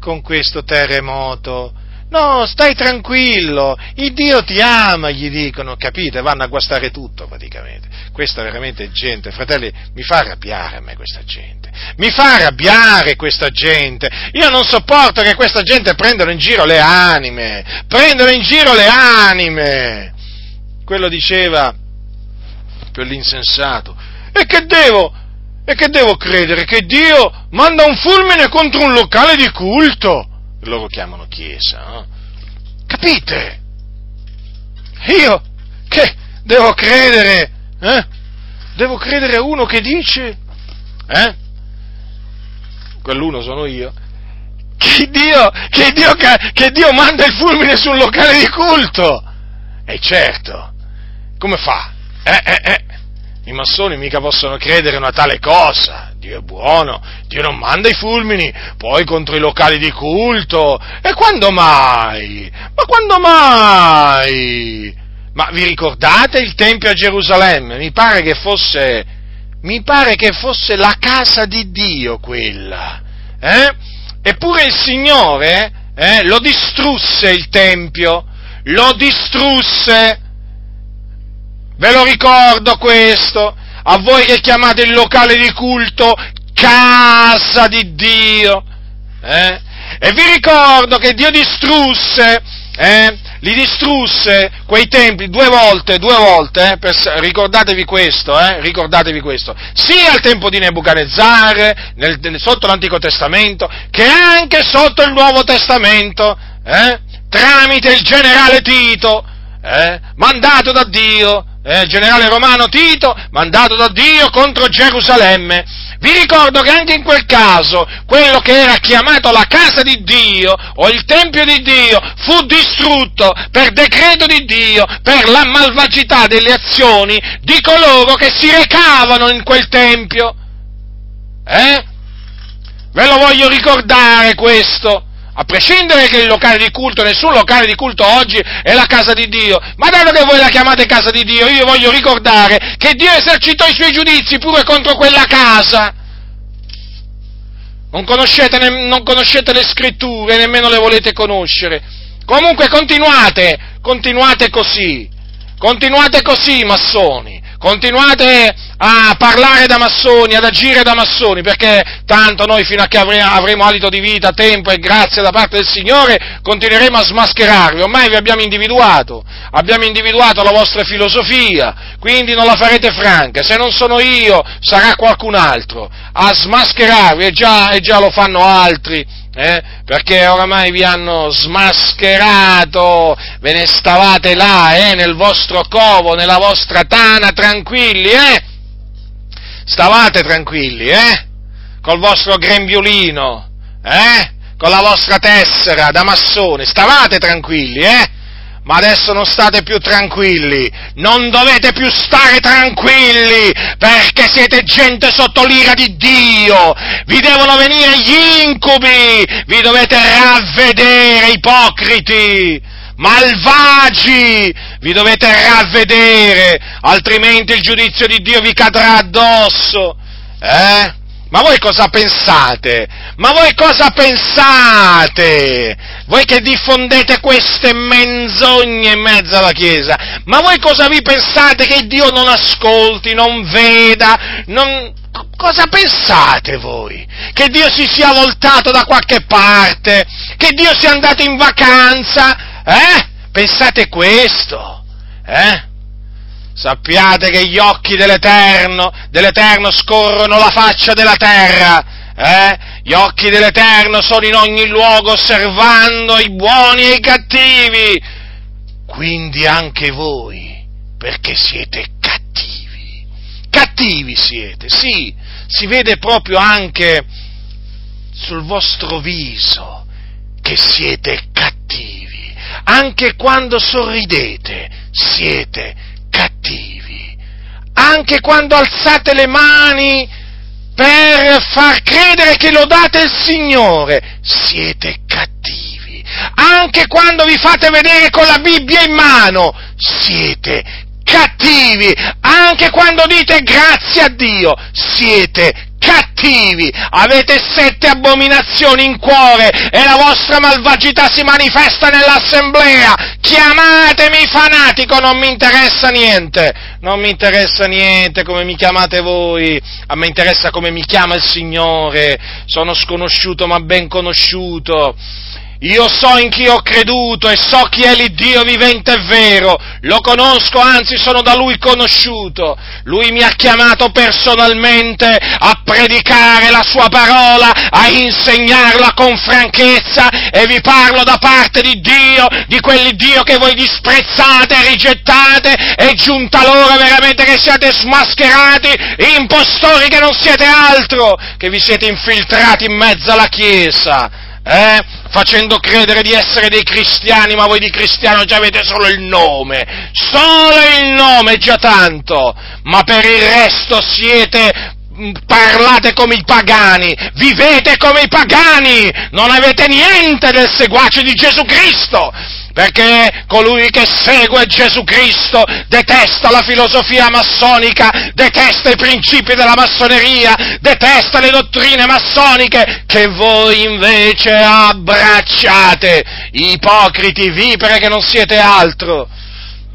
con questo terremoto, No, stai tranquillo, il Dio ti ama, gli dicono, capite? Vanno a guastare tutto praticamente. Questa veramente gente, fratelli, mi fa arrabbiare a me questa gente. Mi fa arrabbiare questa gente. Io non sopporto che questa gente prendano in giro le anime. Prendono in giro le anime. Quello diceva per l'insensato. E che devo? E che devo credere? Che Dio manda un fulmine contro un locale di culto? Loro chiamano chiesa, no? capite? Io che devo credere, eh? Devo credere a uno che dice, eh? Quell'uno sono io, che Dio, che Dio, che Dio manda il fulmine sul locale di culto. E certo, come fa? Eh, eh, eh. I massoni mica possono credere una tale cosa. Dio è buono, Dio non manda i fulmini, poi contro i locali di culto. E quando mai? Ma quando mai? Ma vi ricordate il Tempio a Gerusalemme? Mi pare che fosse, mi pare che fosse la casa di Dio quella. Eh? Eppure il Signore eh, lo distrusse il Tempio, lo distrusse Ve lo ricordo questo, a voi che chiamate il locale di culto casa di Dio. Eh? E vi ricordo che Dio distrusse, eh, li distrusse quei templi due volte, due volte, eh, per, ricordatevi questo, eh, ricordatevi questo, sia al tempo di Nebuchadnezzar, nel, nel, sotto l'Antico Testamento, che anche sotto il Nuovo Testamento, eh, tramite il generale Tito, eh, mandato da Dio eh, generale romano Tito, mandato da Dio contro Gerusalemme. Vi ricordo che anche in quel caso, quello che era chiamato la casa di Dio o il Tempio di Dio fu distrutto per decreto di Dio per la malvagità delle azioni di coloro che si recavano in quel Tempio. Eh? Ve lo voglio ricordare questo. A prescindere che il locale di culto, nessun locale di culto oggi è la casa di Dio, ma dato che voi la chiamate casa di Dio, io voglio ricordare che Dio esercitò i suoi giudizi pure contro quella casa. Non conoscete, non conoscete le scritture, nemmeno le volete conoscere. Comunque continuate, continuate così, continuate così, massoni, continuate a parlare da massoni, ad agire da massoni, perché tanto noi fino a che avremo alito di vita, tempo e grazia da parte del Signore, continueremo a smascherarvi. Ormai vi abbiamo individuato, abbiamo individuato la vostra filosofia, quindi non la farete franca. Se non sono io, sarà qualcun altro a smascherarvi, e già, e già lo fanno altri. Eh? perché oramai vi hanno smascherato, ve ne stavate là, eh? nel vostro covo, nella vostra tana, tranquilli, eh? Stavate tranquilli, eh? Col vostro grembiulino, eh? Con la vostra tessera da massone, stavate tranquilli, eh? Ma adesso non state più tranquilli, non dovete più stare tranquilli, perché siete gente sotto l'ira di Dio, vi devono venire gli incubi, vi dovete ravvedere, ipocriti, malvagi, vi dovete ravvedere, altrimenti il giudizio di Dio vi cadrà addosso. Eh? Ma voi cosa pensate? Ma voi cosa pensate? Voi che diffondete queste menzogne in mezzo alla Chiesa, ma voi cosa vi pensate che Dio non ascolti, non veda, non... Cosa pensate voi? Che Dio si sia voltato da qualche parte? Che Dio sia andato in vacanza? Eh? Pensate questo? Eh? Sappiate che gli occhi dell'Eterno, dell'Eterno scorrono la faccia della terra, eh? Gli occhi dell'Eterno sono in ogni luogo osservando i buoni e i cattivi. Quindi anche voi, perché siete cattivi. Cattivi siete, sì, si vede proprio anche sul vostro viso che siete cattivi anche quando sorridete siete cattivi, anche quando alzate le mani per far credere che lodate il Signore siete cattivi, anche quando vi fate vedere con la Bibbia in mano siete cattivi, anche quando dite grazie a Dio siete cattivi avete sette abominazioni in cuore e la vostra malvagità si manifesta nell'assemblea. Chiamatemi fanatico, non mi interessa niente, non mi interessa niente come mi chiamate voi, a me interessa come mi chiama il Signore, sono sconosciuto ma ben conosciuto. Io so in chi ho creduto e so chi è l'Iddio vivente e vero, lo conosco, anzi sono da Lui conosciuto. Lui mi ha chiamato personalmente a predicare la Sua parola, a insegnarla con franchezza e vi parlo da parte di Dio, di quell'Iddio che voi disprezzate e rigettate, è giunta l'ora veramente che siate smascherati, impostori che non siete altro, che vi siete infiltrati in mezzo alla Chiesa. Eh? Facendo credere di essere dei cristiani, ma voi di cristiano già avete solo il nome, solo il nome già tanto, ma per il resto siete mm, parlate come i pagani, vivete come i pagani, non avete niente del seguace di Gesù Cristo, perché colui che segue Gesù Cristo detesta la filosofia massonica, detesta i principi della massoneria, detesta le dottrine massoniche che voi invece abbracciate, ipocriti, vipere che non siete altro.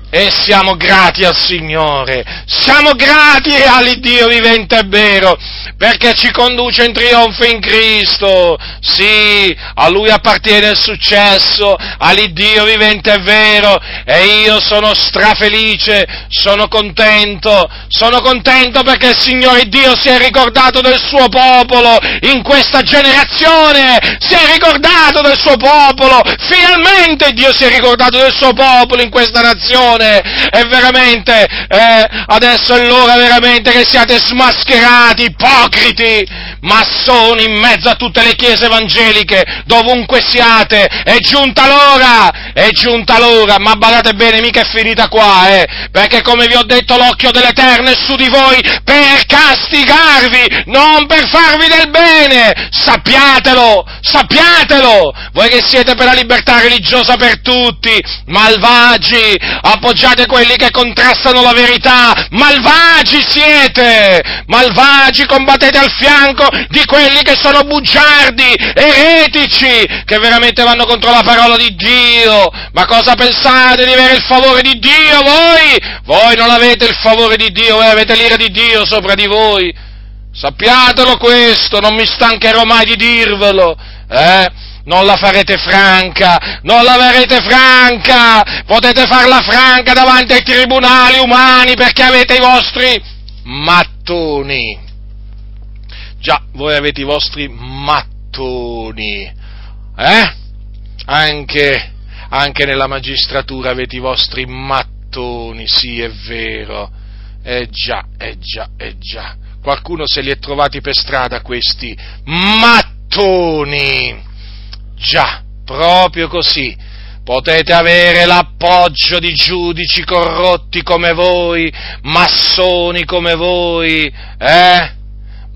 E siamo grati al Signore, siamo grati all'Iddio vivente e vero, perché ci conduce in trionfo in Cristo. Sì, a Lui appartiene il successo, all'Iddio vivente e vero, e io sono strafelice, sono contento, sono contento perché il Signore Dio si è ricordato del suo popolo in questa generazione, si è ricordato del suo popolo, finalmente Dio si è ricordato del suo popolo in questa nazione religione, è veramente, eh, adesso è l'ora veramente che siate smascherati, ipocriti, massoni in mezzo a tutte le chiese evangeliche, dovunque siate, è giunta l'ora, è giunta l'ora, ma badate bene, mica è finita qua, eh, perché come vi ho detto l'occhio dell'Eterno è su di voi per castigarvi, non per farvi del bene, sappiatelo, sappiatelo, voi che siete per la libertà religiosa per tutti, malvagi, appoggiate quelli che contrastano la verità, malvagi siete, malvagi, combattete al fianco di quelli che sono bugiardi, eretici, che veramente vanno contro la parola di Dio. Ma cosa pensate di avere il favore di Dio voi? Voi non avete il favore di Dio, voi avete l'ira di Dio sopra di voi. Sappiatelo questo, non mi stancherò mai di dirvelo, eh? Non la farete franca, non la farete franca, potete farla franca davanti ai tribunali umani perché avete i vostri mattoni. Già, voi avete i vostri mattoni, eh? Anche, anche nella magistratura avete i vostri mattoni, sì, è vero. Eh già, eh già, eh già. Qualcuno se li è trovati per strada questi mattoni. Già, proprio così. Potete avere l'appoggio di giudici corrotti come voi, massoni come voi, eh?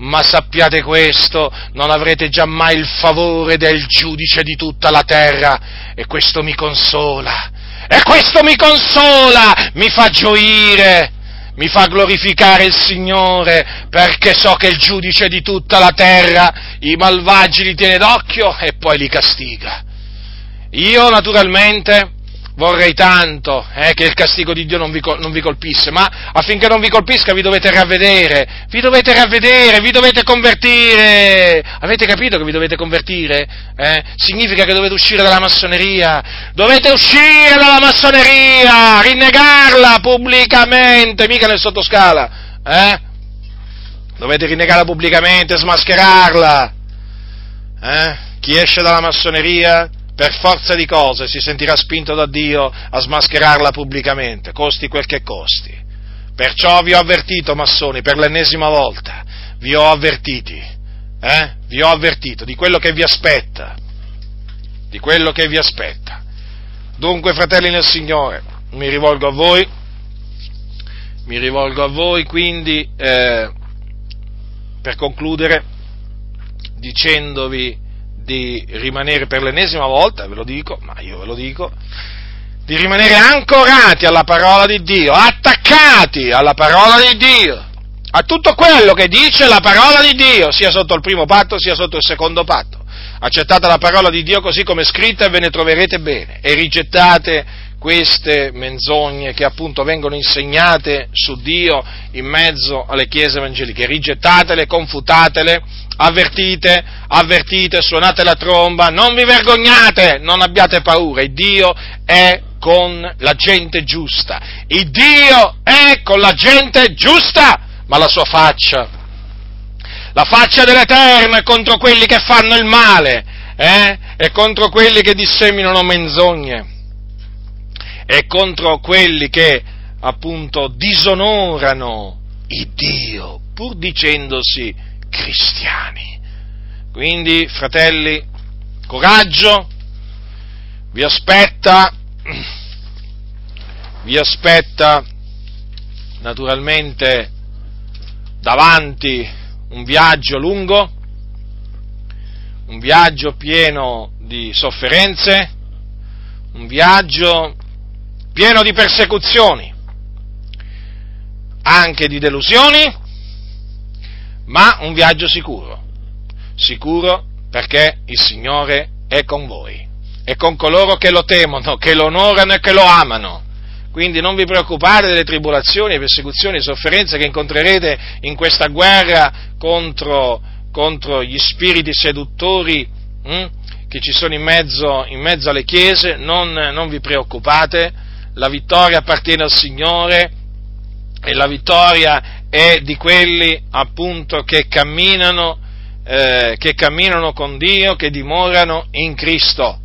ma sappiate questo, non avrete giammai il favore del giudice di tutta la terra e questo mi consola, e questo mi consola, mi fa gioire, mi fa glorificare il Signore perché so che il giudice di tutta la terra i malvagi li tiene d'occhio e poi li castiga. Io naturalmente vorrei tanto eh, che il castigo di Dio non vi, non vi, colpisse, ma affinché non vi colpisca vi dovete ravvedere, vi dovete ravvedere, vi dovete convertire. Avete capito che vi dovete convertire? Eh? Significa che dovete uscire dalla massoneria, dovete uscire dalla massoneria, rinnegarla pubblicamente, mica nel sottoscala. Eh? Dovete rinnegarla pubblicamente, smascherarla. Eh? Chi esce dalla massoneria per forza di cose si sentirà spinto da Dio a smascherarla pubblicamente, costi quel che costi. Perciò vi ho avvertito, massoni, per l'ennesima volta, vi ho avvertiti, eh? vi ho avvertito di quello che vi aspetta, di quello che vi aspetta. Dunque, fratelli nel Signore, mi rivolgo a voi, mi rivolgo a voi quindi eh, per concludere dicendovi di rimanere per l'ennesima volta, ve lo dico, ma io ve lo dico, di rimanere ancorati alla parola di Dio, attaccati alla parola di Dio, a tutto quello che dice la parola di Dio, sia sotto il primo patto sia sotto il secondo patto. Accettate la parola di Dio così come è scritta e ve ne troverete bene e rigettate queste menzogne che appunto vengono insegnate su Dio in mezzo alle chiese evangeliche. Rigettatele, confutatele, avvertite, avvertite, suonate la tromba, non vi vergognate, non abbiate paura, il Dio è con la gente giusta, il Dio è con la gente giusta, ma la sua faccia, la faccia dell'Eterno è contro quelli che fanno il male, eh? è contro quelli che disseminano menzogne e contro quelli che appunto disonorano il Dio pur dicendosi cristiani. Quindi, fratelli, coraggio, vi aspetta, vi aspetta naturalmente davanti un viaggio lungo, un viaggio pieno di sofferenze, un viaggio pieno di persecuzioni, anche di delusioni, ma un viaggio sicuro. Sicuro perché il Signore è con voi e con coloro che lo temono, che lo onorano e che lo amano. Quindi non vi preoccupate delle tribolazioni, persecuzioni e sofferenze che incontrerete in questa guerra contro, contro gli spiriti seduttori hm, che ci sono in mezzo, in mezzo alle chiese. Non, non vi preoccupate, la vittoria appartiene al Signore e la vittoria è di quelli appunto che camminano, eh, che camminano con Dio, che dimorano in Cristo.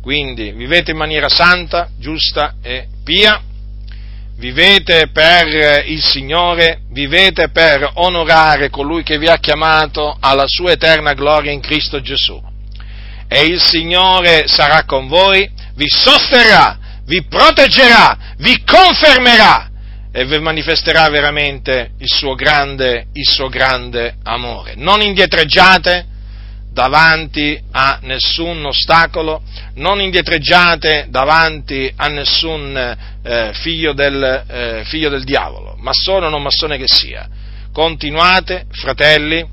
Quindi vivete in maniera santa, giusta e pia vivete per il Signore, vivete per onorare colui che vi ha chiamato alla sua eterna gloria in Cristo Gesù. E il Signore sarà con voi, vi sosterrà, vi proteggerà, vi confermerà e manifesterà veramente il suo grande, il suo grande amore. Non indietreggiate davanti a nessun ostacolo, non indietreggiate davanti a nessun eh, figlio, del, eh, figlio del diavolo, massone o non massone che sia. Continuate, fratelli,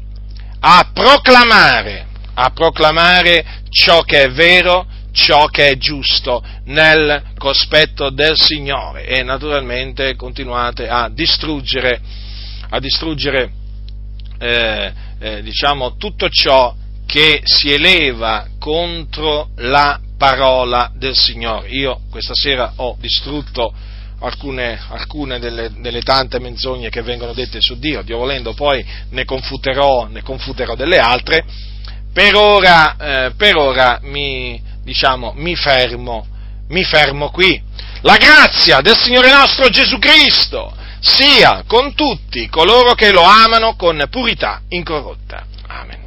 a proclamare, a proclamare ciò che è vero, ciò che è giusto nel cospetto del Signore. E naturalmente continuate a distruggere, a distruggere eh, eh, diciamo, tutto ciò che si eleva contro la parola del Signore. Io questa sera ho distrutto alcune, alcune delle, delle, tante menzogne che vengono dette su Dio, Dio volendo poi ne confuterò, ne confuterò delle altre, per ora, eh, per ora mi, diciamo, mi fermo, mi fermo qui. La grazia del Signore nostro Gesù Cristo sia con tutti coloro che lo amano con purità incorrotta. Amen.